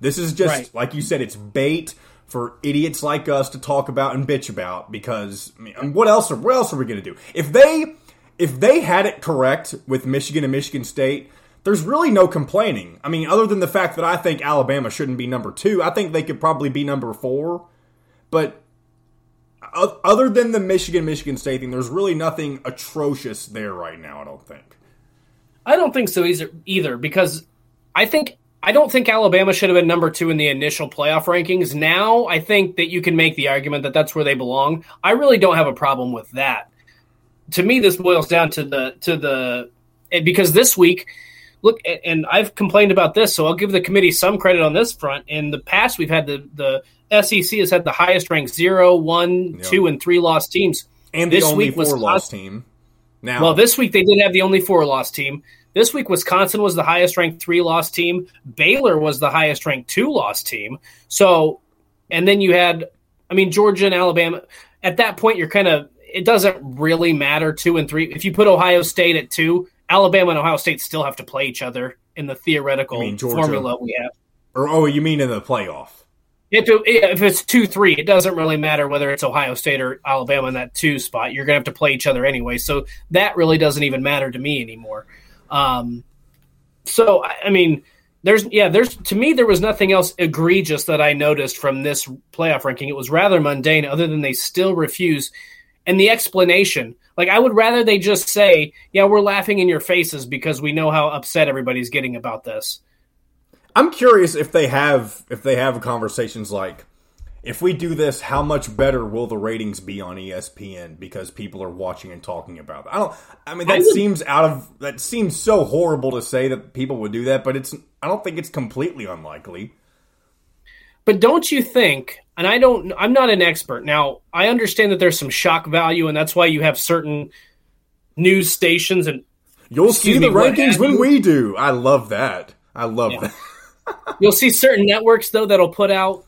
Speaker 1: This is just
Speaker 2: Right.
Speaker 1: like you said. It's bait for idiots like us to talk about and bitch about because I mean, and what else? Are, what else are we going to do if they if they had it correct with Michigan and Michigan State? There's really no complaining. I mean, other than the fact that I think Alabama shouldn't be number two, I think they could probably be number four. But other than the Michigan Michigan State thing, there's really nothing atrocious there right now. I don't think.
Speaker 2: I don't think so either, either because I think I don't think Alabama should have been number two in the initial playoff rankings. Now I think that you can make the argument that that's where they belong. I really don't have a problem with that. To me, this boils down to the to the because this week, look, and I've complained about this, so I'll give the committee some credit on this front. In the past, we've had the the SEC has had the highest ranked zero, one,
Speaker 1: Yeah.
Speaker 2: two, and three loss teams.
Speaker 1: And the
Speaker 2: This
Speaker 1: only
Speaker 2: week,
Speaker 1: four loss
Speaker 2: Wisconsin-
Speaker 1: team. Now,
Speaker 2: Well, this week they did have the only four loss team. This week, Wisconsin was the highest ranked three loss team. Baylor was the highest ranked two loss team. So, and then you had, I mean, Georgia and Alabama. At that point, you're kind of, it doesn't really matter two and three. If you put Ohio State at two, Alabama and Ohio State still have to play each other in the theoretical
Speaker 1: You mean Georgia?
Speaker 2: formula we have.
Speaker 1: or oh, you mean in the playoff?
Speaker 2: If, it, if it's two three, it doesn't really matter whether it's Ohio State or Alabama in that two spot. You're going to have to play each other anyway, so that really doesn't even matter to me anymore. Um, so I mean, there's yeah, there's to me there was nothing else egregious that I noticed from this playoff ranking. It was rather mundane, other than they still refuse. And the explanation, like I would rather they just say, "Yeah, we're laughing in your faces because we know how upset everybody's getting about this."
Speaker 1: I'm curious if they have if they have conversations like if we do this, how much better will the ratings be on ESPN because people are watching and talking about it? I don't. I mean, that
Speaker 2: I would-
Speaker 1: seems out of that seems so horrible to say that people would do that, but it's. I don't think it's completely unlikely.
Speaker 2: But don't you think, and I don't, I'm not an expert. Now, I understand that there's some shock value, and that's why you have certain news stations and
Speaker 1: You'll see the rankings when we do. I love that. I love
Speaker 2: Yeah.
Speaker 1: that. <laughs>
Speaker 2: you'll see certain networks though that'll put out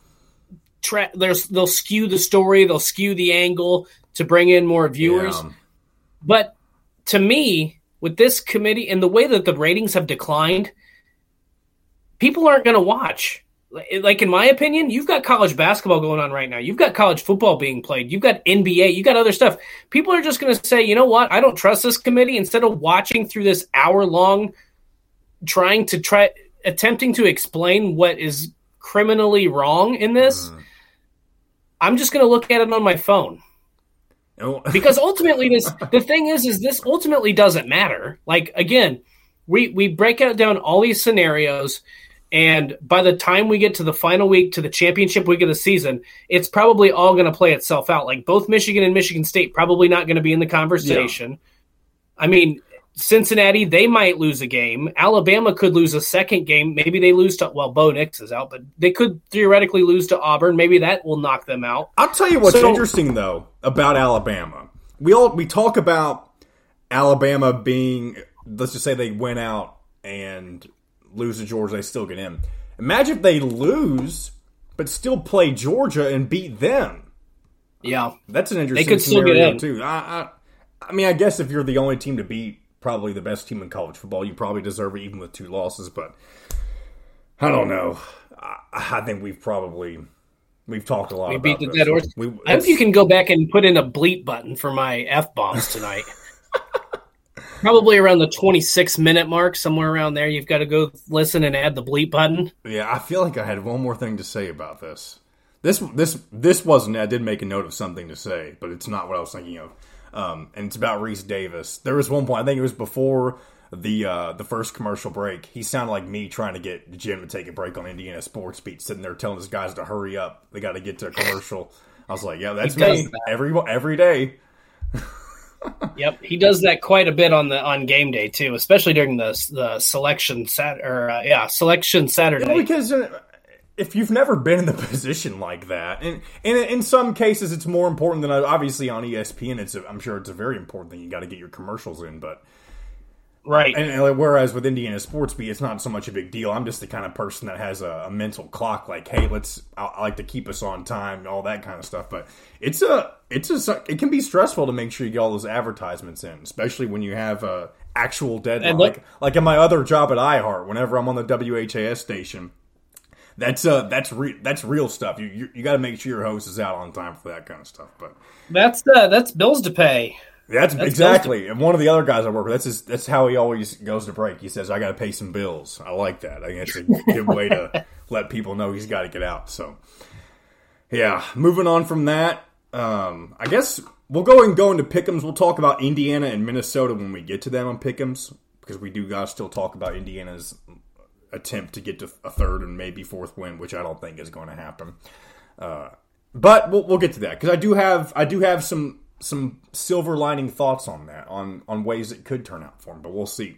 Speaker 2: tra- there's they'll skew the story, they'll skew the angle to bring in more viewers.
Speaker 1: Yeah.
Speaker 2: But to me, with this committee and the way that the ratings have declined, people aren't going to watch. Like in my opinion, you've got college basketball going on right now. You've got college football being played. You've got NBA. You've got other stuff. People are just going to say, you know what? I don't trust this committee. Instead of watching through this hour long, trying to try attempting to explain what is criminally wrong in this, mm. I'm just going to look at it on my phone.
Speaker 1: Oh, <laughs>
Speaker 2: because ultimately this the thing is is this ultimately doesn't matter. Like again we we break out down all these scenarios and by the time we get to the final week to the championship week of the season it's probably all going to play itself out. Like both michigan and michigan state probably not going to be in the conversation. I mean cincinnati they might lose a game alabama could lose a second game maybe they lose to well bo nix is out but they could theoretically lose to auburn maybe that will knock them out
Speaker 1: I'll tell you what's
Speaker 2: So-
Speaker 1: interesting though about Alabama. We all we talk about Alabama being let's just say they went out and lose to Georgia, they still get in. Imagine if they lose but still play Georgia and beat them.
Speaker 2: yeah
Speaker 1: That's an interesting they
Speaker 2: could still get in.
Speaker 1: too. I, I I mean, I guess if you're the only team to beat probably the best team in college football, you probably deserve it even with two losses, but I don't know. I, I think we've probably we've talked a lot
Speaker 2: We
Speaker 1: about
Speaker 2: beat the dead horse.
Speaker 1: We-
Speaker 2: I hope you can go back and put in a bleep button for my f bombs tonight. <laughs> Probably around the 26 minute mark, somewhere around there. You've got to go listen and add the bleep button.
Speaker 1: Yeah, I feel like I had one more thing to say about this. This this this wasn't. I did make a note of something to say, but it's not what I was thinking of. Um, and it's about Rece Davis. There was one point. I think it was before the uh, the first commercial break. He sounded like me trying to get Jim to take a break on Indiana Sports Beat, sitting there telling his guys to hurry up. They got to get to a commercial. I was like, yeah, that's me
Speaker 2: that.
Speaker 1: every every day. <laughs> <laughs>
Speaker 2: Yep, he does that quite a bit on the on game day too, especially during the the selection sat or uh, yeah selection Saturday.
Speaker 1: Because uh, if you've never been in the <laughs> position like that, and, and in some cases it's more important than obviously on ESPN. It's a, I'm sure it's a very important thing. You got to get your commercials in, but
Speaker 2: right.
Speaker 1: and, and whereas with Indiana Sports Beat, it's not so much a big deal. I'm just the kind of person that has a, a mental clock, like, hey, let's. I, I like to keep us on time, all that kind of stuff. But it's a it's a it can be stressful to make sure you get all those advertisements in, especially when you have a actual deadline.
Speaker 2: Look-
Speaker 1: like like in my other job at iHeart, whenever I'm on the WHAS station. That's uh that's re- that's real stuff. You you, you got to make sure your host is out on time for that kind of stuff. But
Speaker 2: That's uh, that's bills to pay.
Speaker 1: that's,
Speaker 2: That's
Speaker 1: exactly. And one of the other guys I work with, that's his, that's how he always goes to break. He says, "I got to pay some bills." I like that. I think it's a good way to <laughs> let people know he's got to get out. So, yeah. Moving on from that, um, I guess we'll go and go into pick'ems. We'll talk about Indiana and Minnesota when we get to them on pick'ems because we do got to still talk about Indiana's attempt to get to a third and maybe fourth win, which I don't think is going to happen. Uh, but we'll, we'll get to that because I do have I do have some some silver lining thoughts on that on on ways it could turn out for him. But we'll see.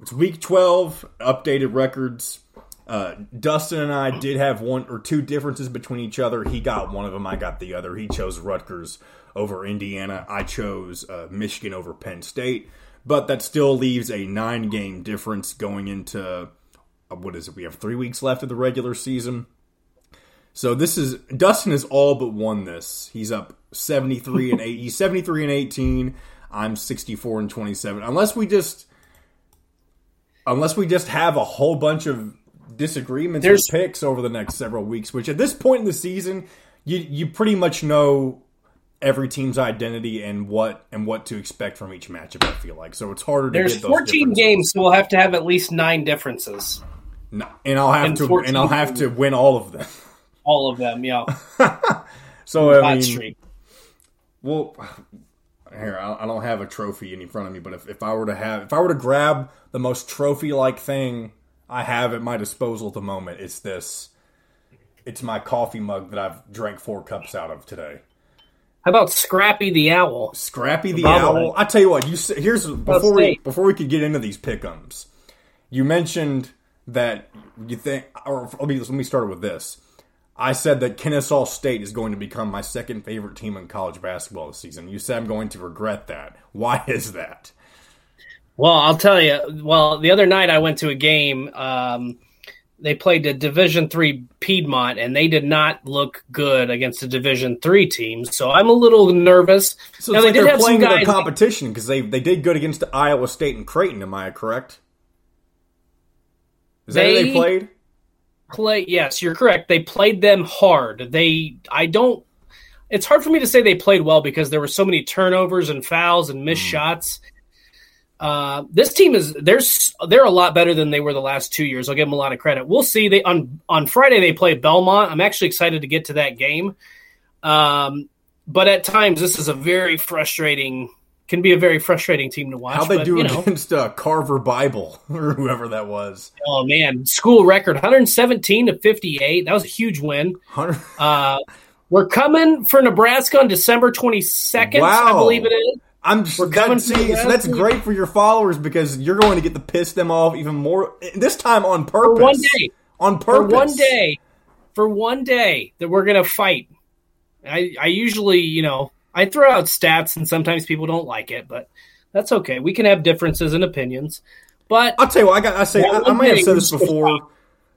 Speaker 1: It's week twelve, updated records. Uh, Dustin and I did have one or two differences between each other. He got one of them. I got the other. He chose Rutgers over Indiana. I chose uh, Michigan over Penn State. But that still leaves a nine game difference going into Uh, what is it? We have three weeks left of the regular season. So this is Dustin has all but won this. He's up 73 and 8. He's 73 and 18. I'm 64 and 27. Unless we just unless we just have a whole bunch of disagreements
Speaker 2: There's-
Speaker 1: or picks over the next several weeks, which at this point in the season, you you pretty much know every team's identity and what and what to expect from each matchup. I feel like so it's harder to
Speaker 2: There's
Speaker 1: get those
Speaker 2: 14 games, so we'll have to have at least nine differences.
Speaker 1: No, and I'll have
Speaker 2: and
Speaker 1: to and I'll have to win all of them.
Speaker 2: All of them, yeah. <laughs>
Speaker 1: So I mean,
Speaker 2: streak.
Speaker 1: Well, here I don't have a trophy in front of me, but if, if I were to have, if I were to grab the most trophy-like thing I have at my disposal at the moment, it's this. It's my coffee mug that I've drank four cups out of today.
Speaker 2: How about Scrappy the Owl?
Speaker 1: Scrappy the
Speaker 2: bobblehead.
Speaker 1: owl. I tell you what, you here's before we before we could get into these pickums. You mentioned that you think, or let me let me start with this. I said that Kennesaw State is going to become my second favorite team in college basketball this season. You said I'm going to regret that. Why <laughs> is that?
Speaker 2: Well, I'll tell you. Well, the other night I went to a game. Um, they played a Division three Piedmont, and they did not look good against a Division three team. So I'm a little nervous.
Speaker 1: So
Speaker 2: Now,
Speaker 1: it's
Speaker 2: they
Speaker 1: like
Speaker 2: did
Speaker 1: they're
Speaker 2: have some
Speaker 1: playing to their competition because they they did good against Iowa State and Creighton. Am I correct? Is that who they
Speaker 2: They-
Speaker 1: played?
Speaker 2: play yes you're correct they played them hard they i don't it's hard for me to say they played well because there were so many turnovers and fouls and missed shots uh, this team is there's they're a lot better than they were the last two years. I'll give them a lot of credit. We'll see. They on on Friday they play Belmont. I'm actually excited to get to that game. Um, but at times this is a very frustrating can be a very frustrating team to watch.
Speaker 1: How they
Speaker 2: but,
Speaker 1: do
Speaker 2: you know,
Speaker 1: against uh, Carver Bible <laughs> or whoever that was.
Speaker 2: Oh man, school record 117 to 58. That was a huge win. <laughs> Uh, we're coming for Nebraska on December 22nd, I
Speaker 1: Wow.
Speaker 2: believe it is.
Speaker 1: I'm just
Speaker 2: We're coming
Speaker 1: that, see, so that's great for your followers because you're going to get to piss them off even more this time on
Speaker 2: For
Speaker 1: purpose.
Speaker 2: one day.
Speaker 1: On
Speaker 2: For
Speaker 1: purpose.
Speaker 2: one day. For one day that we're going to fight. I, I usually, you know, I throw out stats and sometimes people don't like it, but that's okay. We can have differences in opinions. But
Speaker 1: I'll tell you what, I got I say I, I might have said this before.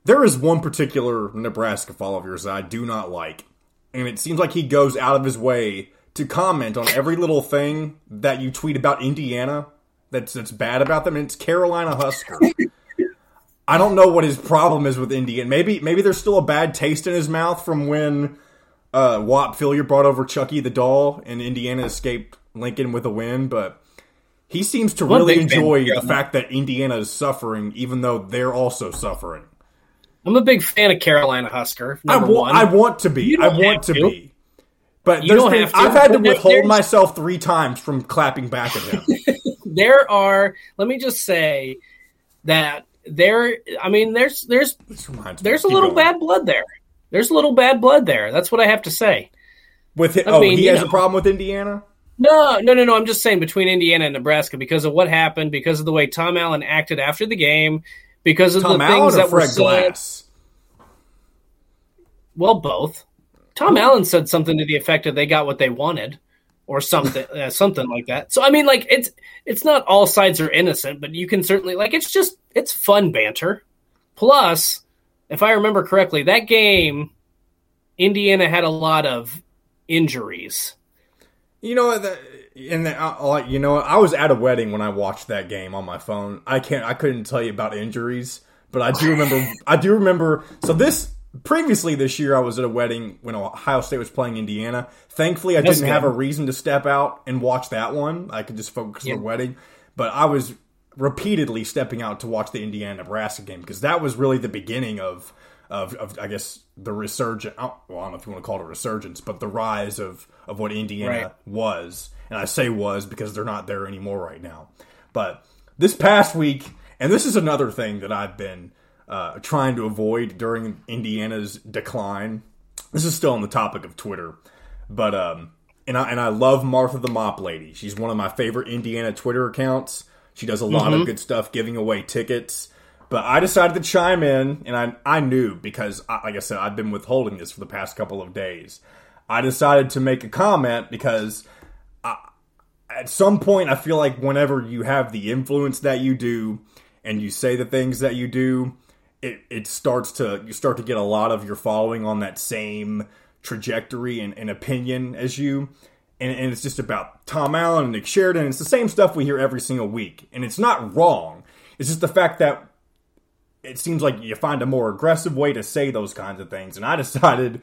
Speaker 1: There is one particular Nebraska follower of yours that I do not like. And it seems like he goes out of his way to comment on every little thing that you tweet about Indiana that's that's bad about them, and it's Carolina Husker. I don't know what his problem is with Indiana. Maybe maybe there's still a bad taste in his mouth from when uh, Wap Fillier brought over Chucky the doll and Indiana escaped Lincoln with a win, but he seems to
Speaker 2: One
Speaker 1: really enjoy the fact that Indiana is suffering, even though they're also suffering.
Speaker 2: I'm a big fan of Carolina Husker.
Speaker 1: I wa-. I want to be. I want to
Speaker 2: to.
Speaker 1: be. But
Speaker 2: You don't
Speaker 1: been-
Speaker 2: have to.
Speaker 1: I've had to withhold myself three times from clapping back at him. <laughs>
Speaker 2: there are. Let me just say that there. I mean, there's there's
Speaker 1: This reminds me.
Speaker 2: there's a little
Speaker 1: going.
Speaker 2: bad blood there. There's a little bad blood there. That's what I have to say.
Speaker 1: with it.
Speaker 2: I
Speaker 1: Oh,
Speaker 2: mean,
Speaker 1: he has
Speaker 2: know.
Speaker 1: a problem with Indiana.
Speaker 2: No, no, no, no. I'm just saying between Indiana and Nebraska because of what happened, because of the way Tom Allen acted after the game, because of
Speaker 1: Tom
Speaker 2: the
Speaker 1: Allen
Speaker 2: things that were said.
Speaker 1: Glass.
Speaker 2: Well, both. Tom Allen said something to the effect of they got what they wanted, or something, uh, something like that. So I mean, like it's it's not all sides are innocent, but you can certainly like it's just it's fun banter. Plus, if I remember correctly, that game, Indiana had a lot of injuries.
Speaker 1: You know what? And the, you know. I was at a wedding when I watched that game on my phone. I can't. I couldn't tell you about injuries, but I do remember. <laughs> I do remember. So this previously this year, I was at a wedding when Ohio State was playing Indiana. Thankfully, I
Speaker 2: That's
Speaker 1: didn't have a reason to step out and watch that one. I could just focus on the wedding. But I was repeatedly stepping out to watch the Indiana Nebraska game because that was really the beginning of. Of, of I guess the resurgence. Well, I don't know if you want to call it a resurgence, but the rise of of what Indiana
Speaker 2: Right.
Speaker 1: was, and I say was because they're not there anymore right now. But this past week, and this is another thing that I've been uh, trying to avoid during Indiana's decline. This is still on the topic of Twitter, but um, and I and I love Martha the Mop Lady. She's one of my favorite Indiana Twitter accounts. She does a lot of mm-hmm. good stuff, giving away tickets. But I decided to chime in, and I I knew because, I, like I said, I've been withholding this for the past couple of days. I decided to make a comment because at some point I feel like whenever you have the influence that you do and you say the things that you do, it, it starts to you start to get a lot of your following on that same trajectory and, and opinion as you. And, and it's just about Tom Allen and Nick Sheridan. It's the same stuff we hear every single week. And it's not wrong. It's just the fact that it seems like you find a more aggressive way to say those kinds of things. And I <laughs> decided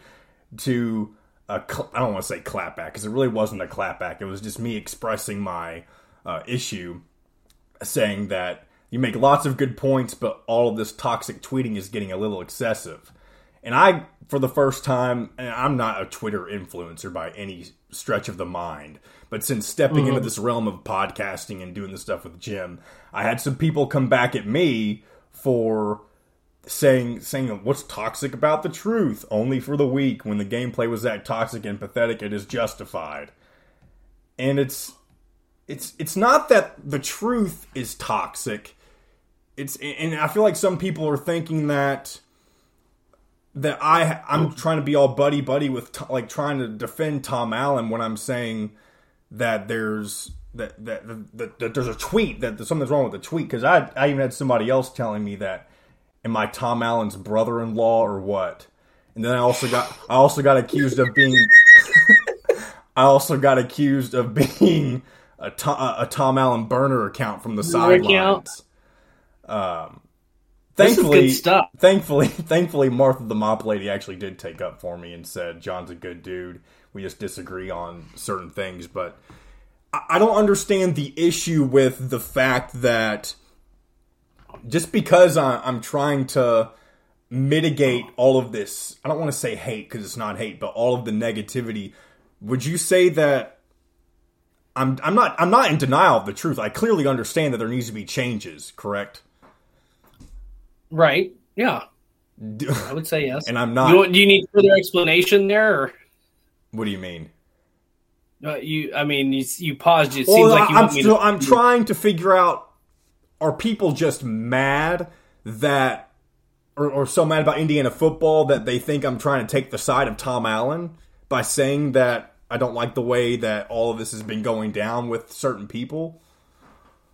Speaker 1: to uh, cl- I don't want to say clap back because it really wasn't a clap back. It was just me expressing my uh, issue, saying that you make lots of good points, but all of this toxic tweeting is getting a little excessive. And I, for the first time, and I'm not a Twitter influencer by any stretch of the mind, but since stepping into mm-hmm. this realm of podcasting and doing the stuff with Jim, I had some people come back at me for saying saying what's toxic about the truth? Only for the weak. When the gameplay was that toxic and pathetic it is justified. And it's it's it's not that the truth is toxic. It's and i feel like some people are thinking that that i i'm trying to be all buddy buddy with like trying to defend tom allen when i'm saying that there's that that, that, that there's a tweet that there's something's wrong with the tweet because I, I even had somebody else telling me that am I Tom Allen's brother-in-law or what? And then I also got I also got accused of being <laughs> I also got accused of being a Tom, a Tom Allen burner account from the
Speaker 2: Burner account?
Speaker 1: sidelines. Um,
Speaker 2: This is
Speaker 1: thankfully,
Speaker 2: stuff.
Speaker 1: thankfully, <laughs> thankfully, Martha the Mop Lady actually did take up for me and said, "John's a good dude. We just disagree on certain things." But I- don't understand the issue with the fact that just because I'm trying to mitigate all of this, I don't want to say hate because it's not hate, but all of the negativity would you say that I'm I'm not I'm not in denial of the truth. I clearly understand that there needs to be changes, correct?
Speaker 2: Right. Yeah. I would say yes.
Speaker 1: And I'm not.
Speaker 2: You, do you need further explanation there? Or?
Speaker 1: What do you mean?
Speaker 2: Uh, you, I mean, you, you paused. It
Speaker 1: well,
Speaker 2: seems like you
Speaker 1: I'm,
Speaker 2: still,
Speaker 1: to, I'm trying to figure out: Are people just mad that, or, or so mad about Indiana football that they think I'm trying to take the side of Tom Allen by saying that I don't like the way that all of this has been going down with certain people?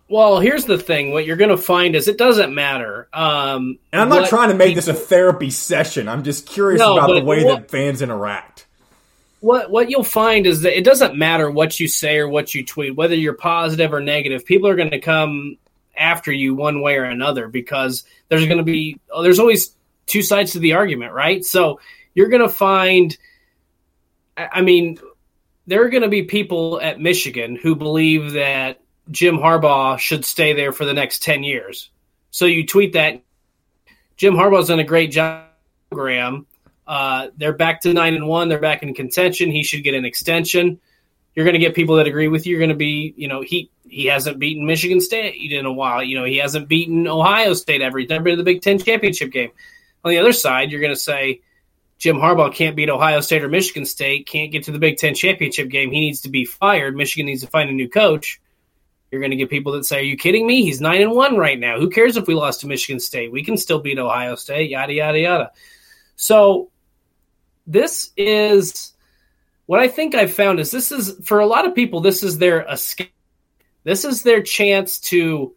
Speaker 2: Well, here's the thing. What you're going to find is it doesn't matter. Um,
Speaker 1: and I'm not trying to make people, this a therapy session. I'm just curious no, about the way what, that fans interact.
Speaker 2: What what you'll find is that it doesn't matter what you say or what you tweet, whether you're positive or negative. People are going to come after you one way or another because there's going to be there's always two sides to the argument, right? So you're going to find. I mean, there are going to be people at Michigan who believe that Jim Harbaugh should stay there for the next 10 years. So you tweet that Jim Harbaugh's done a great job. Graham, uh, they're back to nine and one. They're back in contention. He should get an extension. You're going to get people that agree with you. You're going to be, you know, he he hasn't beaten Michigan State in a while. You know, he hasn't beaten Ohio State ever. He's never been to the Big Ten championship game. On the other side, you're going to say Jim Harbaugh can't beat Ohio State or Michigan State, can't get to the Big Ten championship game. He needs to be fired. Michigan needs to find a new coach. You're going to get people that say, "Are you kidding me? He's nine and one right now. Who cares if we lost to Michigan State? We can still beat Ohio State." Yada yada yada. So this is what I think I've found is this is for a lot of people this is their escape. This is their chance to,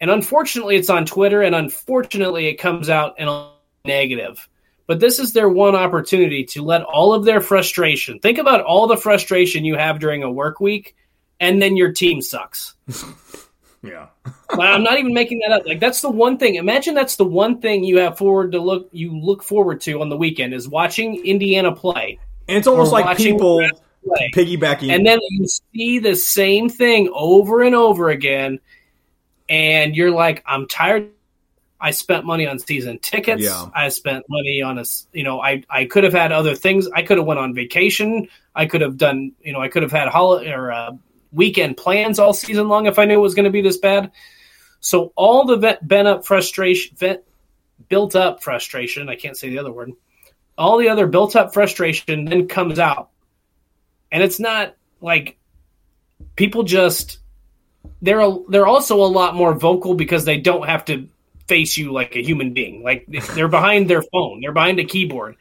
Speaker 2: and unfortunately it's on Twitter, and unfortunately it comes out in a negative. But this is their one opportunity to let all of their frustration. Think about all the frustration you have during a work week and then your team sucks. <laughs>
Speaker 1: yeah.
Speaker 2: I'm not even making that up. Like that's the one thing. Imagine that's the one thing you have forward to look you look forward to on the weekend is watching Indiana play.
Speaker 1: And it's almost like people piggybacking.
Speaker 2: And then you see the same thing over and over again and you're like I'm tired I spent money on season tickets. Yeah. I spent money on a, you know, I, I could have had other things. I could have went on vacation. I could have done, you know, I could have had holiday or uh, weekend plans all season long if I knew it was going to be this bad. So all the vet, up frustration, vet, built up frustration, I can't say the other word, all the other built up frustration then comes out. And it's not like people just they're a, they're also a lot more vocal because they don't have to face you like a human being. Like they're behind their phone, they're behind a keyboard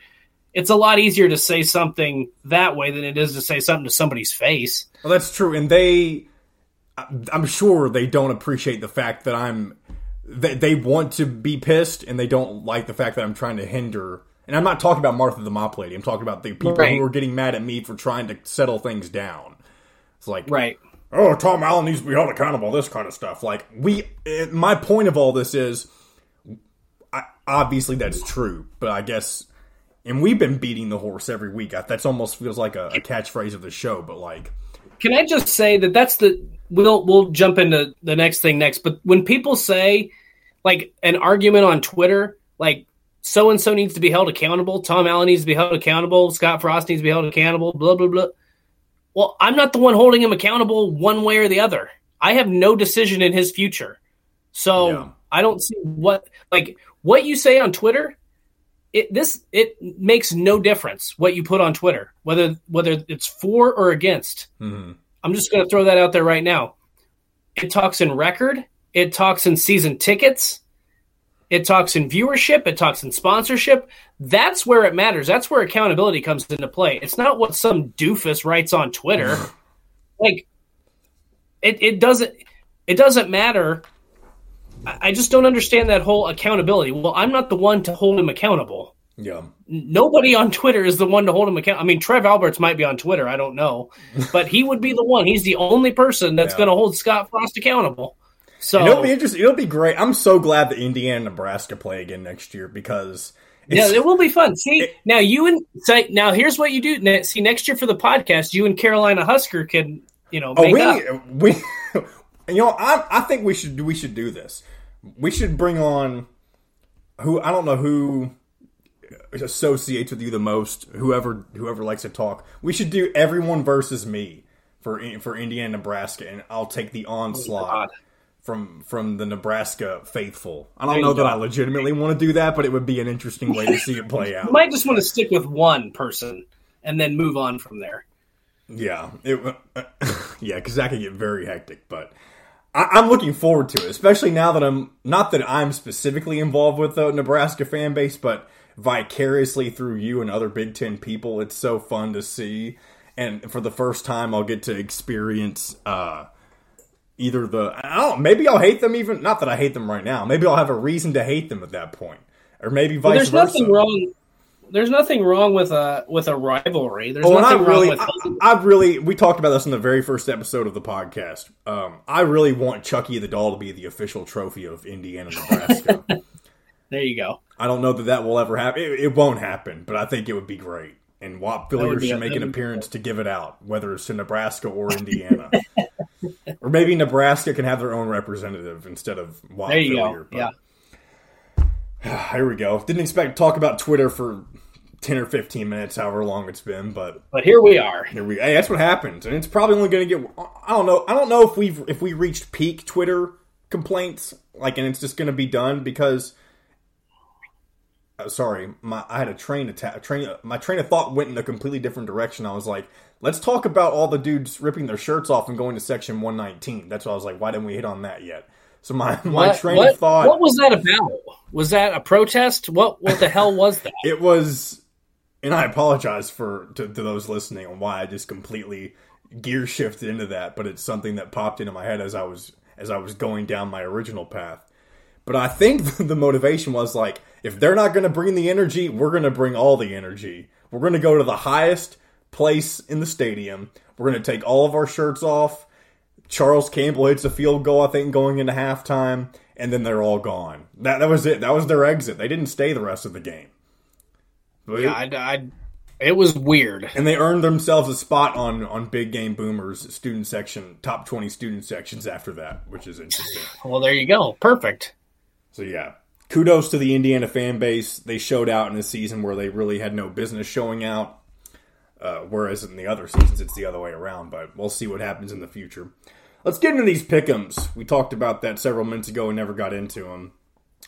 Speaker 2: it's a lot easier to say something that way than it is to say something to somebody's face.
Speaker 1: Well, that's true, and they, I'm sure they don't appreciate the fact that I'm. They, they want to be pissed, and they don't like the fact that I'm trying to hinder. And I'm not talking about Martha the Mop Lady. I'm talking about the people right. who are getting mad at me for trying to settle things down. It's like,
Speaker 2: right?
Speaker 1: Oh, Tom Allen needs to be held accountable. This kind of stuff. Like we, eh, my point of all this is, I, obviously that's true, but I guess and we've been beating the horse every week. That's almost feels like a, a catchphrase of the show, but like,
Speaker 2: can I just say that that's the we'll we'll jump into the next thing next. But when people say like an argument on Twitter, like so and so needs to be held accountable, Tom Allen needs to be held accountable, Scott Frost needs to be held accountable, blah blah blah. Well, I'm not the one holding him accountable one way or the other. I have no decision in his future. So yeah. I don't see what like what you say on Twitter it this it makes no difference what you put on Twitter, whether whether it's for or against. Mm-hmm. I'm just going to throw that out there right now. It talks in record. It talks in season tickets. It talks in viewership. It talks in sponsorship. That's where it matters. That's where accountability comes into play. It's not what some doofus writes on Twitter. <laughs> like it, it doesn't it doesn't matter I just don't understand that whole accountability. Well, I'm not the one to hold him accountable.
Speaker 1: Yeah.
Speaker 2: Nobody on Twitter is the one to hold him accountable. I mean, Trev Alberts might be on Twitter. I don't know. <laughs> But he would be the one. He's the only person that's yeah. going to hold Scott Frost accountable. So
Speaker 1: and it'll be interesting. It'll be great. I'm so glad that Indiana and Nebraska play again next year because
Speaker 2: yeah, it will be fun. See it, now you and say now here's what you do. See next year for the podcast, you and Carolina Husker can you know. oh,
Speaker 1: we
Speaker 2: up.
Speaker 1: we you know I I think we should we should do this we should bring on who I don't know who associates with you the most. Whoever whoever likes to talk, we should do everyone versus me for for Indiana Nebraska, and I'll take the onslaught
Speaker 2: God.
Speaker 1: from from the Nebraska faithful. I don't know that. I legitimately want to do that, but it would be an interesting way to see it play <laughs>
Speaker 2: You
Speaker 1: out.
Speaker 2: might just want to stick with one person and then move on from there.
Speaker 1: Yeah, it <laughs> yeah, because that could get very hectic. But I, I'm looking forward to it, especially now that I'm not that I'm specifically involved with the Nebraska fan base, but vicariously through you and other Big Ten people. It's so fun to see, and for the first time, I'll get to experience uh, either the I don't maybe I'll hate them even not that I hate them right now. Maybe I'll have a reason to hate them at that point, or maybe
Speaker 2: Well,
Speaker 1: vice
Speaker 2: there's
Speaker 1: versa.
Speaker 2: nothing wrong. There's nothing wrong with a with a rivalry. There's
Speaker 1: Oh, I
Speaker 2: nothing
Speaker 1: really,
Speaker 2: wrong with.
Speaker 1: I, I really, we talked about this in the very first episode of the podcast. Um, I really want Chucky the doll to be the official trophy of Indiana, Nebraska. <laughs>
Speaker 2: there you go.
Speaker 1: I don't know that that will ever happen. It, it won't happen, but I think it would be great. And Wap
Speaker 2: be-
Speaker 1: should make an appearance to give it out, whether it's to Nebraska or Indiana. <laughs> or maybe Nebraska can have their own representative instead of Wap
Speaker 2: go. Yeah. <sighs>
Speaker 1: Here we go. Didn't expect to talk about Twitter for 10 or 15 minutes, however long it's been, but
Speaker 2: But here we are.
Speaker 1: Here we. Hey, that's what happens, and it's probably only going to get. I don't know. I don't know if we've if we reached peak Twitter complaints, like, and it's just going to be done because. Uh, sorry, my I had a train attack. Train. My train of thought went in a completely different direction. I was like, let's talk about all the dudes ripping their shirts off and going to section one nineteen. That's why I was like, why didn't we hit on that yet? So my <laughs> my
Speaker 2: What,
Speaker 1: train
Speaker 2: what,
Speaker 1: of thought.
Speaker 2: what was that about? Was that a protest? What what the hell was that? <laughs>
Speaker 1: It was, and I apologize for to, to those listening on why I just completely gear shifted into that, but it's something that popped into my head as I was as I was going down my original path. But I think <laughs> the motivation was like, if they're not going to bring the energy, we're going to bring all the energy. We're going to go to the highest place in the stadium. We're going to take all of our shirts off. Charles Campbell hits a field goal, I think, going into halftime, and then they're all gone. That that was it. That was their exit. They didn't stay the rest of the game. But
Speaker 2: Yeah, I, I, it was weird.
Speaker 1: and they earned themselves a spot on on Big Game Boomers student section, top twenty student sections after that, which is interesting. <laughs>
Speaker 2: Well, there you go. Perfect.
Speaker 1: So yeah, kudos to the Indiana fan base. They showed out in a season where they really had no business showing out. Uh, whereas in the other seasons, it's the other way around. But we'll see what happens in the future. Let's get into these pick'ems. We talked about that several minutes ago and never got into them.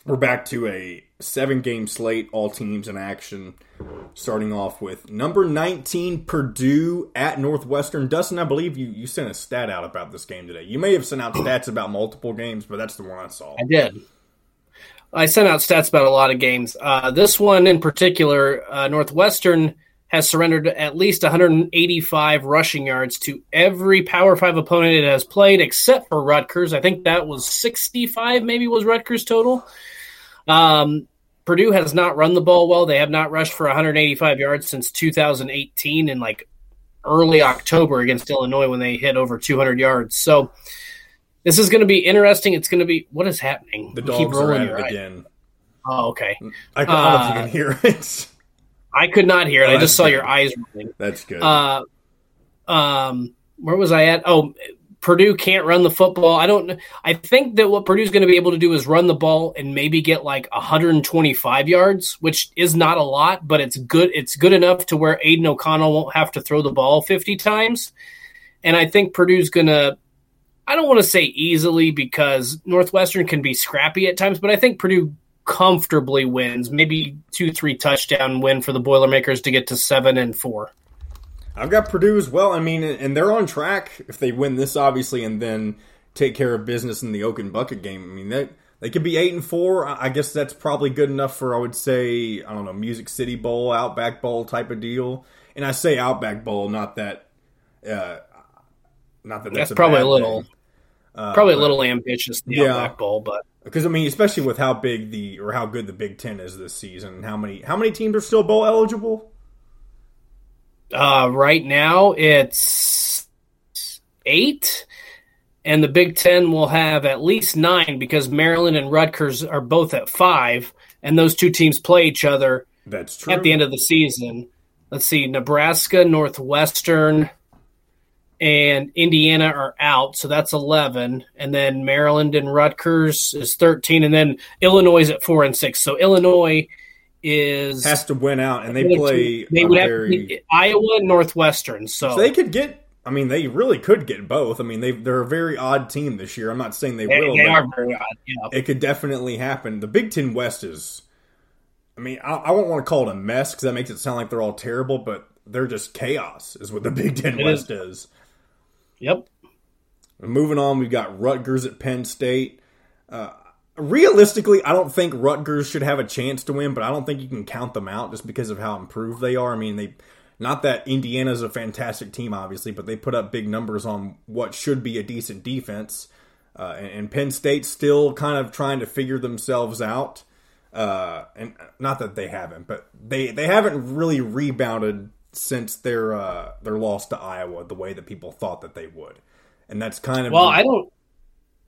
Speaker 1: We're back to a seven game slate, all teams in action. Starting off with number 19, Purdue at Northwestern. Dustin, I believe you, you sent a stat out about this game today. You may have sent out stats about multiple games, but that's the one I saw.
Speaker 2: I did. I sent out stats about a lot of games. Uh, this one in particular, uh, Northwestern has surrendered at least 185 rushing yards to every Power Five opponent it has played, except for Rutgers. I think that was 65, maybe was Rutgers total. Um, Purdue has not run the ball well. They have not rushed for 185 yards since 2018 in like early October against Illinois when they hit over 200 yards. So this is going to be interesting. It's going to be what is happening.
Speaker 1: The
Speaker 2: You keep
Speaker 1: dogs are
Speaker 2: rolling
Speaker 1: at it again.
Speaker 2: Oh, okay.
Speaker 1: I, I don't know if you
Speaker 2: Uh,
Speaker 1: can hear it. <laughs>
Speaker 2: I could not hear it.
Speaker 1: Oh,
Speaker 2: I just saw
Speaker 1: good.
Speaker 2: your eyes rolling.
Speaker 1: That's good.
Speaker 2: Uh, um, where was I at? Oh, Purdue can't run the football. I don't. I think that what Purdue's going to be able to do is run the ball and maybe get like 125 yards, which is not a lot, but it's good. It's good enough to where Aidan O'Connell won't have to throw the ball 50 times. And I think Purdue's going to. I don't want to say easily because Northwestern can be scrappy at times, but I think Purdue comfortably wins, maybe two, three touchdown win for the Boilermakers to get to seven and four.
Speaker 1: I've got Purdue as well. I mean, and they're on track if they win this, obviously, and then take care of business in the Oaken Bucket game. I mean, that they could be eight and four. I guess that's probably good enough for I would say I don't know Music City Bowl, Outback Bowl type of deal. And I say Outback Bowl, not that, uh, not that that's,
Speaker 2: That's probably
Speaker 1: bad
Speaker 2: a little.
Speaker 1: Uh,
Speaker 2: probably a little ambitious. The
Speaker 1: Yeah.
Speaker 2: Outback Bowl, but
Speaker 1: because I mean, especially with how big the or how good the Big Ten is this season, how many how many teams are still bowl eligible?
Speaker 2: uh, right now it's eight, and the Big Ten will have at least nine because Maryland and Rutgers are both at five, and those two teams play each other
Speaker 1: That's true.
Speaker 2: at the end of the season. Let's see, Nebraska, Northwestern, and Indiana are out, so that's eleven, and then Maryland and Rutgers is thirteen, and then Illinois is at four and six. So Illinois is
Speaker 1: has to win out, and they play.
Speaker 2: They would have Iowa and Northwestern, so.
Speaker 1: so they could get. I mean, they really could get both. I mean, they they're a very odd team this year. I'm not saying they,
Speaker 2: they
Speaker 1: will.
Speaker 2: They are very odd. Yeah.
Speaker 1: It could definitely happen. The Big Ten West is. I mean, I, I won't want to call it a mess because that makes it sound like they're all terrible, but they're just chaos, is what the <laughs> Big Ten
Speaker 2: It
Speaker 1: West
Speaker 2: is.
Speaker 1: is.
Speaker 2: Yep.
Speaker 1: Moving on, we've got Rutgers at Penn State. Uh, realistically, I don't think Rutgers should have a chance to win, but I don't think you can count them out just because of how improved they are. I mean, they not that Indiana's a fantastic team, obviously, but they put up big numbers on what should be a decent defense. Uh, and, and Penn State's still kind of trying to figure themselves out. Uh, and not that they haven't, but they, they haven't really rebounded since their uh, their loss to Iowa the way that people thought that they would. And that's kind of
Speaker 2: Well, I don't.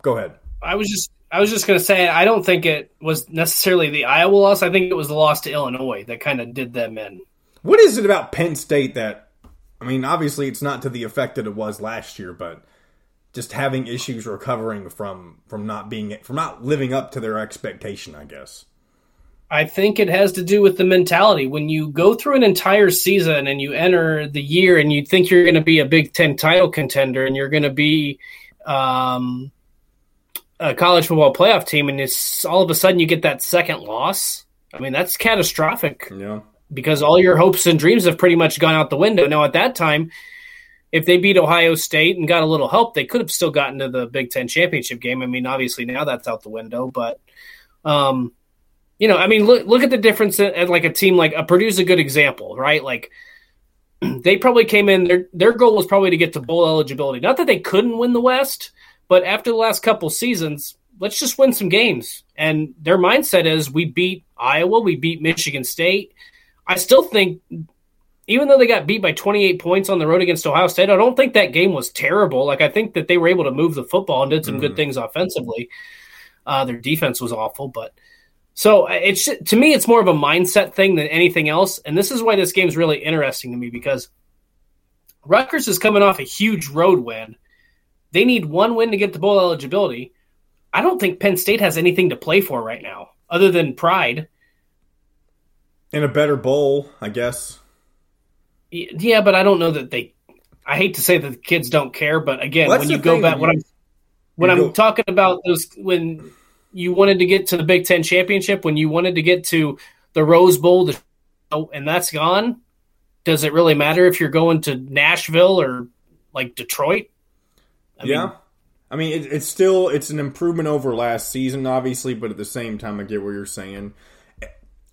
Speaker 1: go ahead.
Speaker 2: I was just. I was just going to say, I don't think it was necessarily the Iowa loss. I think it was the loss to Illinois that kind of did them in.
Speaker 1: What is it about Penn State that I mean, obviously it's not to the effect that it was last year, but just having issues recovering from from not being from not living up to their expectation, I guess.
Speaker 2: I think it has to do with the mentality. When you go through an entire season and you enter the year and you think you're going to be a Big Ten title contender and you're going to be um, a college football playoff team, and it's all of a sudden you get that second loss. I mean, that's catastrophic
Speaker 1: Yeah.
Speaker 2: because all your hopes and dreams have pretty much gone out the window. Now, at that time, if they beat Ohio State and got a little help, they could have still gotten to the Big Ten championship game. I mean, obviously now that's out the window, but um, you know, I mean, look look at the difference at, like a team like a Purdue's a good example, right? Like <clears throat> they probably came in their their goal was probably to get to bowl eligibility. Not that they couldn't win the West, but after the last couple seasons, let's just win some games. And their mindset is we beat Iowa, we beat Michigan State. I still think even though they got beat by 28 points on the road against Ohio State, I don't think that game was terrible. Like I think that they were able to move the football and did some good things offensively. Uh, their defense was awful, but so uh, it's to me it's more of a mindset thing than anything else. And this is why this game's really interesting to me because Rutgers is coming off a huge road win. They need one win to get the bowl eligibility. I don't think Penn State has anything to play for right now other than pride.
Speaker 1: In a better bowl, I guess.
Speaker 2: Yeah, but I don't know that they. I hate to say that the kids don't care, but again,
Speaker 1: Well,
Speaker 2: when you go back, when I'm when I'm talking about those when you wanted to get to the Big Ten championship, when you wanted to get to the Rose Bowl, oh, and that's gone. Does it really matter if you're going to Nashville or like Detroit? I
Speaker 1: yeah.
Speaker 2: mean,
Speaker 1: I mean, it, it's still it's an improvement over last season, obviously, but at the same time, I get what you're saying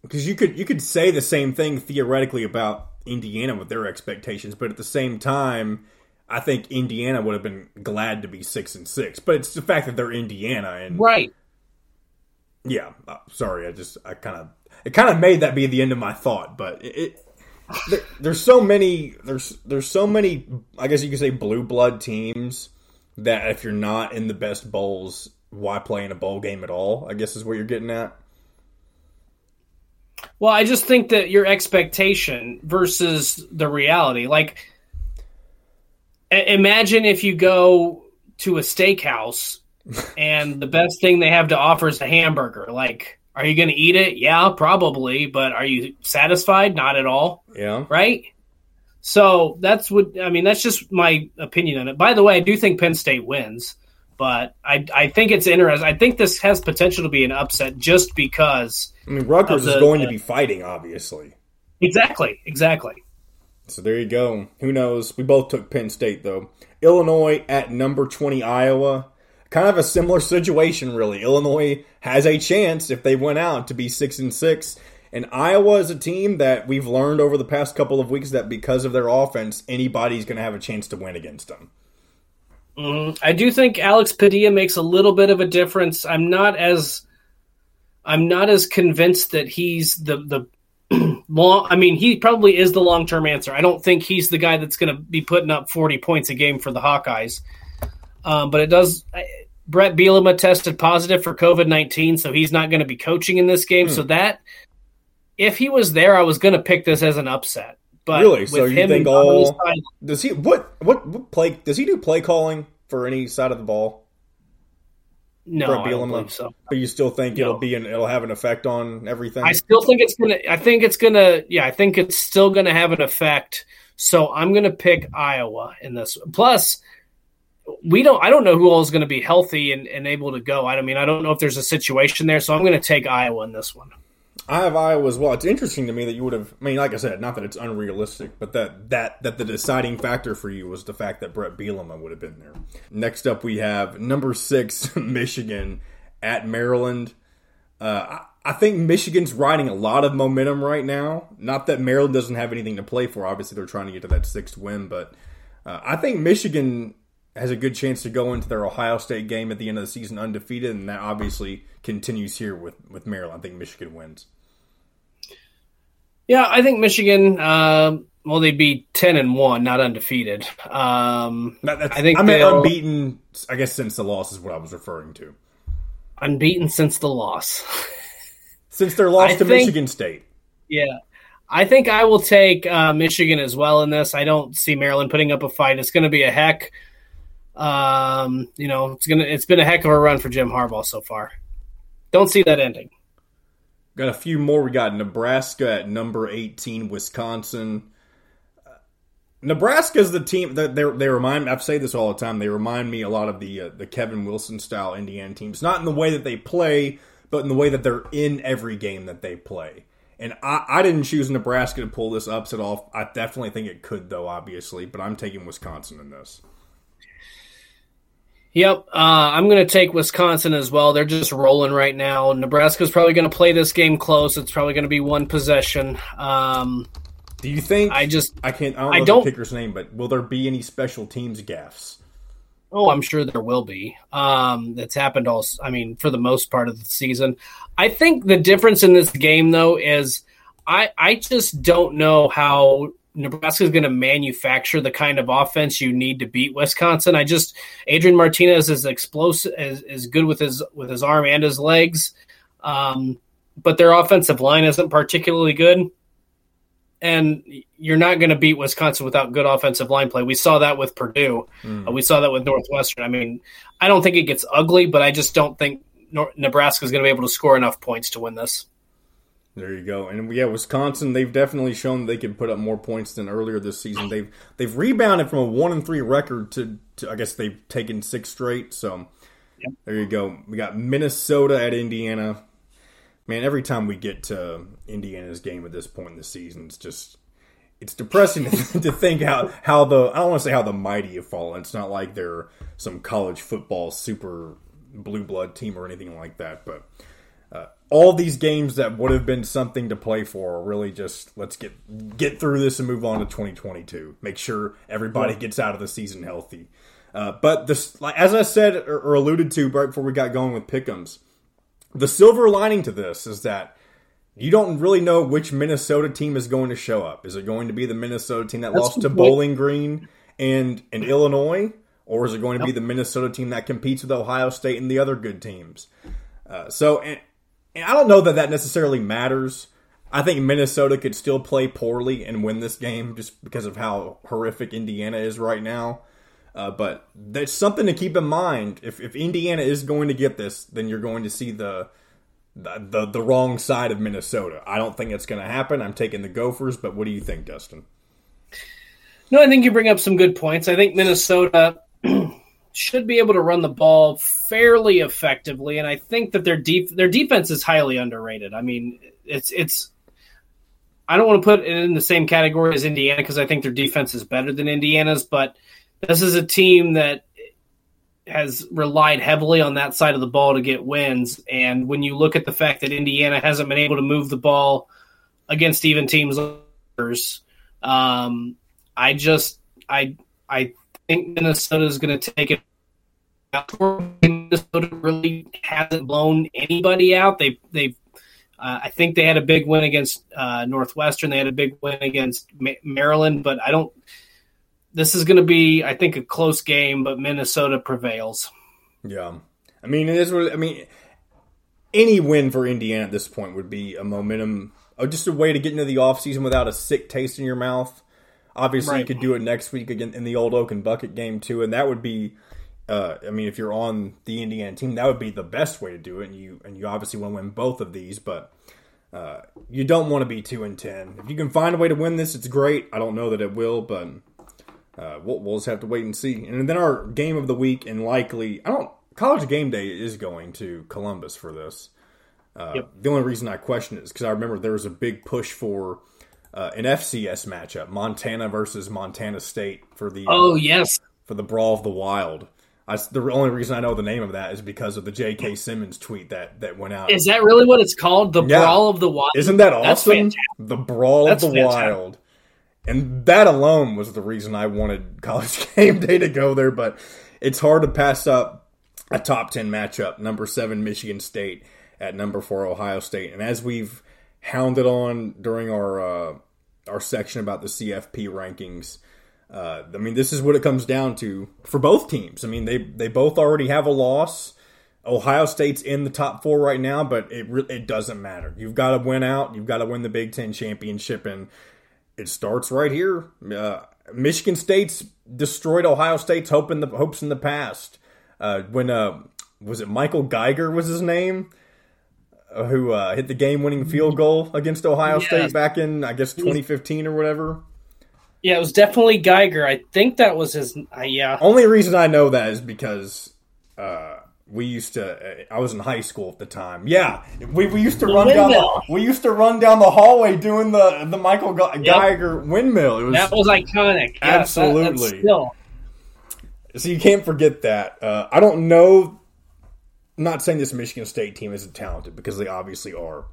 Speaker 1: because you could you could say the same thing theoretically about Indiana with their expectations, but at the same time, I think Indiana would have been glad to be six and six. But it's the fact that they're Indiana, and
Speaker 2: right.
Speaker 1: Yeah, uh, sorry, I just I kind of it kind of made that be the end of my thought, but it. it there, there's so many there's there's so many I guess you could say blue blood teams that if you're not in the best bowls, why play in a bowl game at all? I guess is what you're getting at.
Speaker 2: Well, I just think that your expectation versus the reality, like, imagine if you go to a steakhouse and the best thing they have to offer is a hamburger. Like, are you going to eat it? Yeah, probably. But are you satisfied? Not at all.
Speaker 1: Yeah.
Speaker 2: Right. So that's what I mean. That's just my opinion on it. By the way, I do think Penn State wins, but I I think it's interesting. I think this has potential to be an upset just because.
Speaker 1: I mean, Rutgers
Speaker 2: the-
Speaker 1: is going to be fighting, obviously.
Speaker 2: Exactly. Exactly.
Speaker 1: So there you go. Who knows? We both took Penn State though. Illinois at number 20 Iowa. Kind of a similar situation really. Illinois has a chance if they went out to be 6 and 6. And Iowa is a team that we've learned over the past couple of weeks that because of their offense, anybody's going to have a chance to win against them.
Speaker 2: Mhm. I do think Alex Padilla makes a little bit of a difference. I'm not as I'm not as convinced that he's the the <clears throat> long. I mean, he probably is the long term answer. I don't think he's the guy that's going to be putting up 40 points a game for the Hawkeyes. Um, but it does. I, Bret Bielema tested positive for COVID 19, so he's not going to be coaching in this game. So that if he was there, I was going to pick this as an upset. But
Speaker 1: Really? So
Speaker 2: with
Speaker 1: you
Speaker 2: him
Speaker 1: think all-
Speaker 2: Stein-
Speaker 1: Does he what what what play does he do play calling for any side of the ball?
Speaker 2: No,
Speaker 1: Brett
Speaker 2: I don't believe so.
Speaker 1: But you still think
Speaker 2: No.
Speaker 1: it'll be an, it'll have an effect on everything.
Speaker 2: I still think it's gonna. I think it's gonna. Yeah, I think it's still gonna have an effect. So I'm gonna pick Iowa in this. Plus, we don't. I don't know who all is going to be healthy and, and able to go. I don't mean I don't know if there's a situation there. So I'm going to take Iowa in this one.
Speaker 1: I have Iowa as well. It's interesting to me that you would have. I mean, like I said, not that it's unrealistic, but that that that the deciding factor for you was the fact that Bret Bielema would have been there. Next up, we have number six <laughs> Michigan at Maryland. Uh, I, I think Michigan's riding a lot of momentum right now. Not that Maryland doesn't have anything to play for. Obviously, they're trying to get to that sixth win, but uh, I think Michigan has a good chance to go into their Ohio State game at the end of the season undefeated, and that obviously continues here with with Maryland. I think Michigan wins.
Speaker 2: Yeah, I think Michigan. Um, well, they'd be ten and one, not undefeated. Um,
Speaker 1: That,
Speaker 2: I think
Speaker 1: I mean unbeaten. I guess since the loss is what I was referring to.
Speaker 2: unbeaten since the loss. <laughs>
Speaker 1: Since their loss
Speaker 2: I
Speaker 1: to
Speaker 2: think-
Speaker 1: Michigan State.
Speaker 2: Yeah. I think I will take uh, Michigan as well in this. I don't see Maryland putting up a fight. It's going to be a heck. Um, you know, it's gonna. It's been a heck of a run for Jim Harbaugh so far. Don't see that ending.
Speaker 1: Got a few more. We got Nebraska at number eighteen, Wisconsin. Uh, Nebraska's the team that they they remind. I've said this all the time. They remind me a lot of the uh, the Kevin Wilson style Indiana teams. Not in the way that they play, but in the way that they're in every game that they play. And I, I didn't choose Nebraska to pull this upset off. I definitely think it could, though, obviously. But I'm taking Wisconsin in this.
Speaker 2: Yep, uh, I'm going to take Wisconsin as well. They're just rolling right now. Nebraska's probably going to play this game close. It's probably going to be one possession. Um,
Speaker 1: Do you think?
Speaker 2: I just,
Speaker 1: I can't. I don't
Speaker 2: I
Speaker 1: know
Speaker 2: don't-
Speaker 1: the kicker's name, but will there be any special teams gaffes?
Speaker 2: oh, I'm sure there will be. Um, that's happened all. I mean, for the most part of the season. I think the difference in this game, though, is I I just don't know how Nebraska is going to manufacture the kind of offense you need to beat Wisconsin. I just Adrian Martinez is explosive, is, is good with his with his arm and his legs, um, but their offensive line isn't particularly good. And you're not going to beat Wisconsin without good offensive line play. We saw that with Purdue. Uh, we saw that with Northwestern. I mean, I don't think it gets ugly, but I just don't think Nebraska is going to be able to score enough points to win this.
Speaker 1: There you go. And yeah, Wisconsin, they've definitely shown they can put up more points than earlier this season. They've they've rebounded from a one and three record to, to I guess they've taken six straight. So there you go. We got Minnesota at Indiana. Man, every time we get to Indiana's game at this point in the season, it's just it's depressing to <laughs> think how how the I don't want to say how the mighty have fallen. It's not like they're some college football super blue blood team or anything like that, but uh, all these games that would have been something to play for are really just let's get get through this and move on to 2022. Make sure everybody gets out of the season healthy. Uh, but this, like as I said or, or alluded to right before we got going with Pick'ems, the silver lining to this is that you don't really know which Minnesota team is going to show up. Is it going to be the Minnesota team that lost to. Bowling Green and and Illinois, or is it going to be the Minnesota team that competes with Ohio State and the other good teams? Uh, so, and, and I don't know that that necessarily matters. I think Minnesota could still play poorly and win this game just because of how horrific Indiana is right now. Uh, but that's something to keep in mind. If, if Indiana is going to get this, then you're going to see the the, the, the wrong side of Minnesota. I don't think it's going to happen. I'm taking the Gophers, but what do you think, Dustin?
Speaker 2: No, I think you bring up some good points. I think Minnesota <clears throat> should be able to run the ball fairly effectively, and I think that their deep their defense is highly underrated. I mean, it's it's. I don't want to put it in the same category as Indiana because I think their defense is better than Indiana's, but this is a team that has relied heavily on that side of the ball to get wins. And when you look at the fact that Indiana hasn't been able to move the ball against even teams, um, I just I I think Minnesota is going to take it. Out. Minnesota really hasn't blown anybody out. They they uh, I think they had a big win against uh, Northwestern. They had a big win against Maryland, but I don't. This is going to be, I think, a close game, but Minnesota prevails.
Speaker 1: Yeah, I mean it is. What, I mean, any win for Indiana at this point would be a momentum, or just a way to get into the offseason without a sick taste in your mouth. Obviously, you could do it next week again in the Old Oaken Bucket game too, and that would be uh, I mean, if you're on the Indiana team, that would be the best way to do it. And you and you obviously want to win both of these, but uh, you don't want to be two and ten. If you can find a way to win this, it's great. I don't know that it will, but uh, we'll, we'll just have to wait and see. And then our game of the week, and likely, I don't. College game day is going to Columbus for this. Uh, yep. The only reason I question it is because I remember there was a big push for uh, an FCS matchup, Montana versus Montana State for the
Speaker 2: oh yes
Speaker 1: for the Brawl of the Wild. I, the only reason I know the name of that is because of the J.K. Simmons tweet that that went out.
Speaker 2: Is that really what it's called? The yeah. Brawl of the Wild.
Speaker 1: Isn't that awesome? The Brawl That's of the fantastic. Wild. And that alone was the reason I wanted <laughs> College Game Day to go there. But it's hard to pass up a top ten matchup: number seven Michigan State at number four Ohio State. And as we've hounded on during our uh, our section about the CFP rankings uh, I mean, this is what it comes down to for both teams. I mean, they they both already have a loss. Ohio State's in the top four right now, but it it doesn't matter. You've got to win out. You've got to win the Big Ten championship, and it starts right here. Uh, Michigan State's destroyed Ohio State's hope in the hopes in the past. Uh, when uh, was it Michael Geiger was his name? Who uh, hit the game-winning field goal against Ohio State back in, I guess, 2015 or whatever.
Speaker 2: Yeah, it was definitely Geiger. I think that was his. Uh, yeah.
Speaker 1: Only reason I know that is because uh, we used to. Uh, I was in high school at the time. Yeah, we, we used to the run windmill. down. The, we used to run down the hallway doing the the Michael Geiger yep. windmill.
Speaker 2: It was that was iconic.
Speaker 1: Absolutely.
Speaker 2: That, still.
Speaker 1: So you can't forget that. Uh, I don't know. I'm not saying this Michigan State team isn't talented because they obviously are,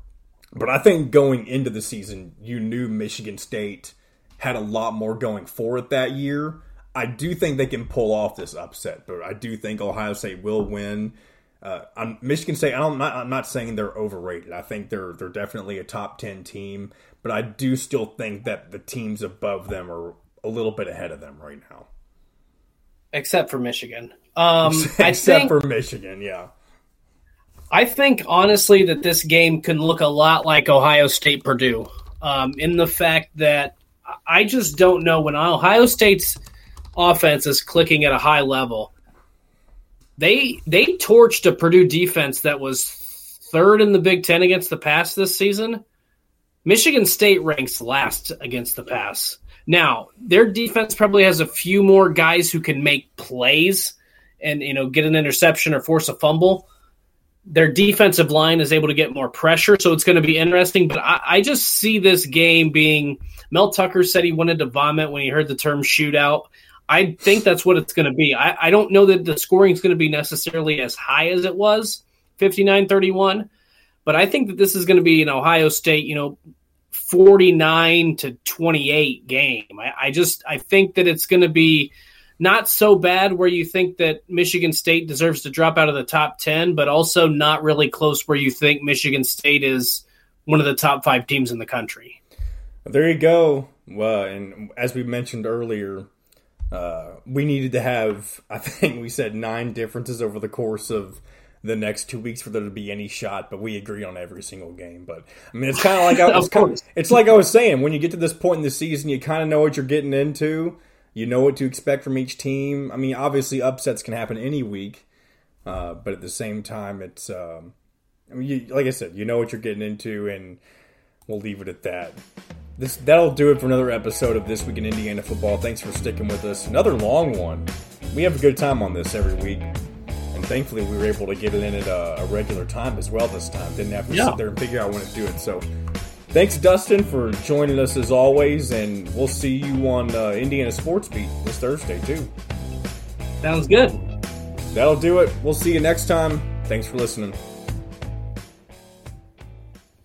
Speaker 1: but I think going into the season, you knew Michigan State had a lot more going for it that year. I do think they can pull off this upset, but I do think Ohio State will win. Uh, Michigan State, I'm not, I'm not saying they're overrated. I think they're they're definitely a top ten team, but I do still think that the teams above them are a little bit ahead of them right now.
Speaker 2: Except for Michigan. Um, <laughs>
Speaker 1: Except think, for Michigan, yeah.
Speaker 2: I think honestly that this game can look a lot like Ohio State Purdue, um, in the fact that I just don't know when Ohio State's offense is clicking at a high level. They they torched a Purdue defense that was third in the Big Ten against the pass this season. Michigan State ranks last against the pass. Now, their defense probably has a few more guys who can make plays and you know get an interception or force a fumble their defensive line is able to get more pressure, so it's going to be interesting. But I, I, just see this game being. Mel Tucker said he wanted to vomit when he heard the term shootout. I think that's what it's going to be. I, I don't know that the scoring is going to be necessarily as high as it was 59 31, but I think that this is going to be an Ohio State, you know, 49 to 28 game. I, I just I think that it's going to be not so bad where you think that Michigan State deserves to drop out of the top 10, but also not really close where you think Michigan State is one of the top five teams in the country.
Speaker 1: There you go. Well, and as we mentioned earlier, uh, we needed to have, <laughs> I think we said nine differences over the course of the next two weeks for there to be any shot, but we agree on every single game. But I mean, it's kind of like I <laughs> was, it's like I was saying when you get to this point in the season, you kind of know what you're getting into. You know what to expect from each team. I mean, obviously upsets can happen any week, uh, but at the same time, it's um, I mean, you, like I said, you know what you're getting into, and we'll leave it at that. This that'll do it for another episode of this week in Indiana football. Thanks for sticking with us. Another long one. We have a good time on this every week, and thankfully we were able to get it in at a, a regular time as well this time. Didn't have to yeah. sit there and figure out when to do it. So Thanks, Dustin, for joining us as always, and we'll see you on uh, Indiana Sports Beat this Thursday, too.
Speaker 2: Sounds good.
Speaker 1: That'll do it. We'll see you next time. Thanks for listening.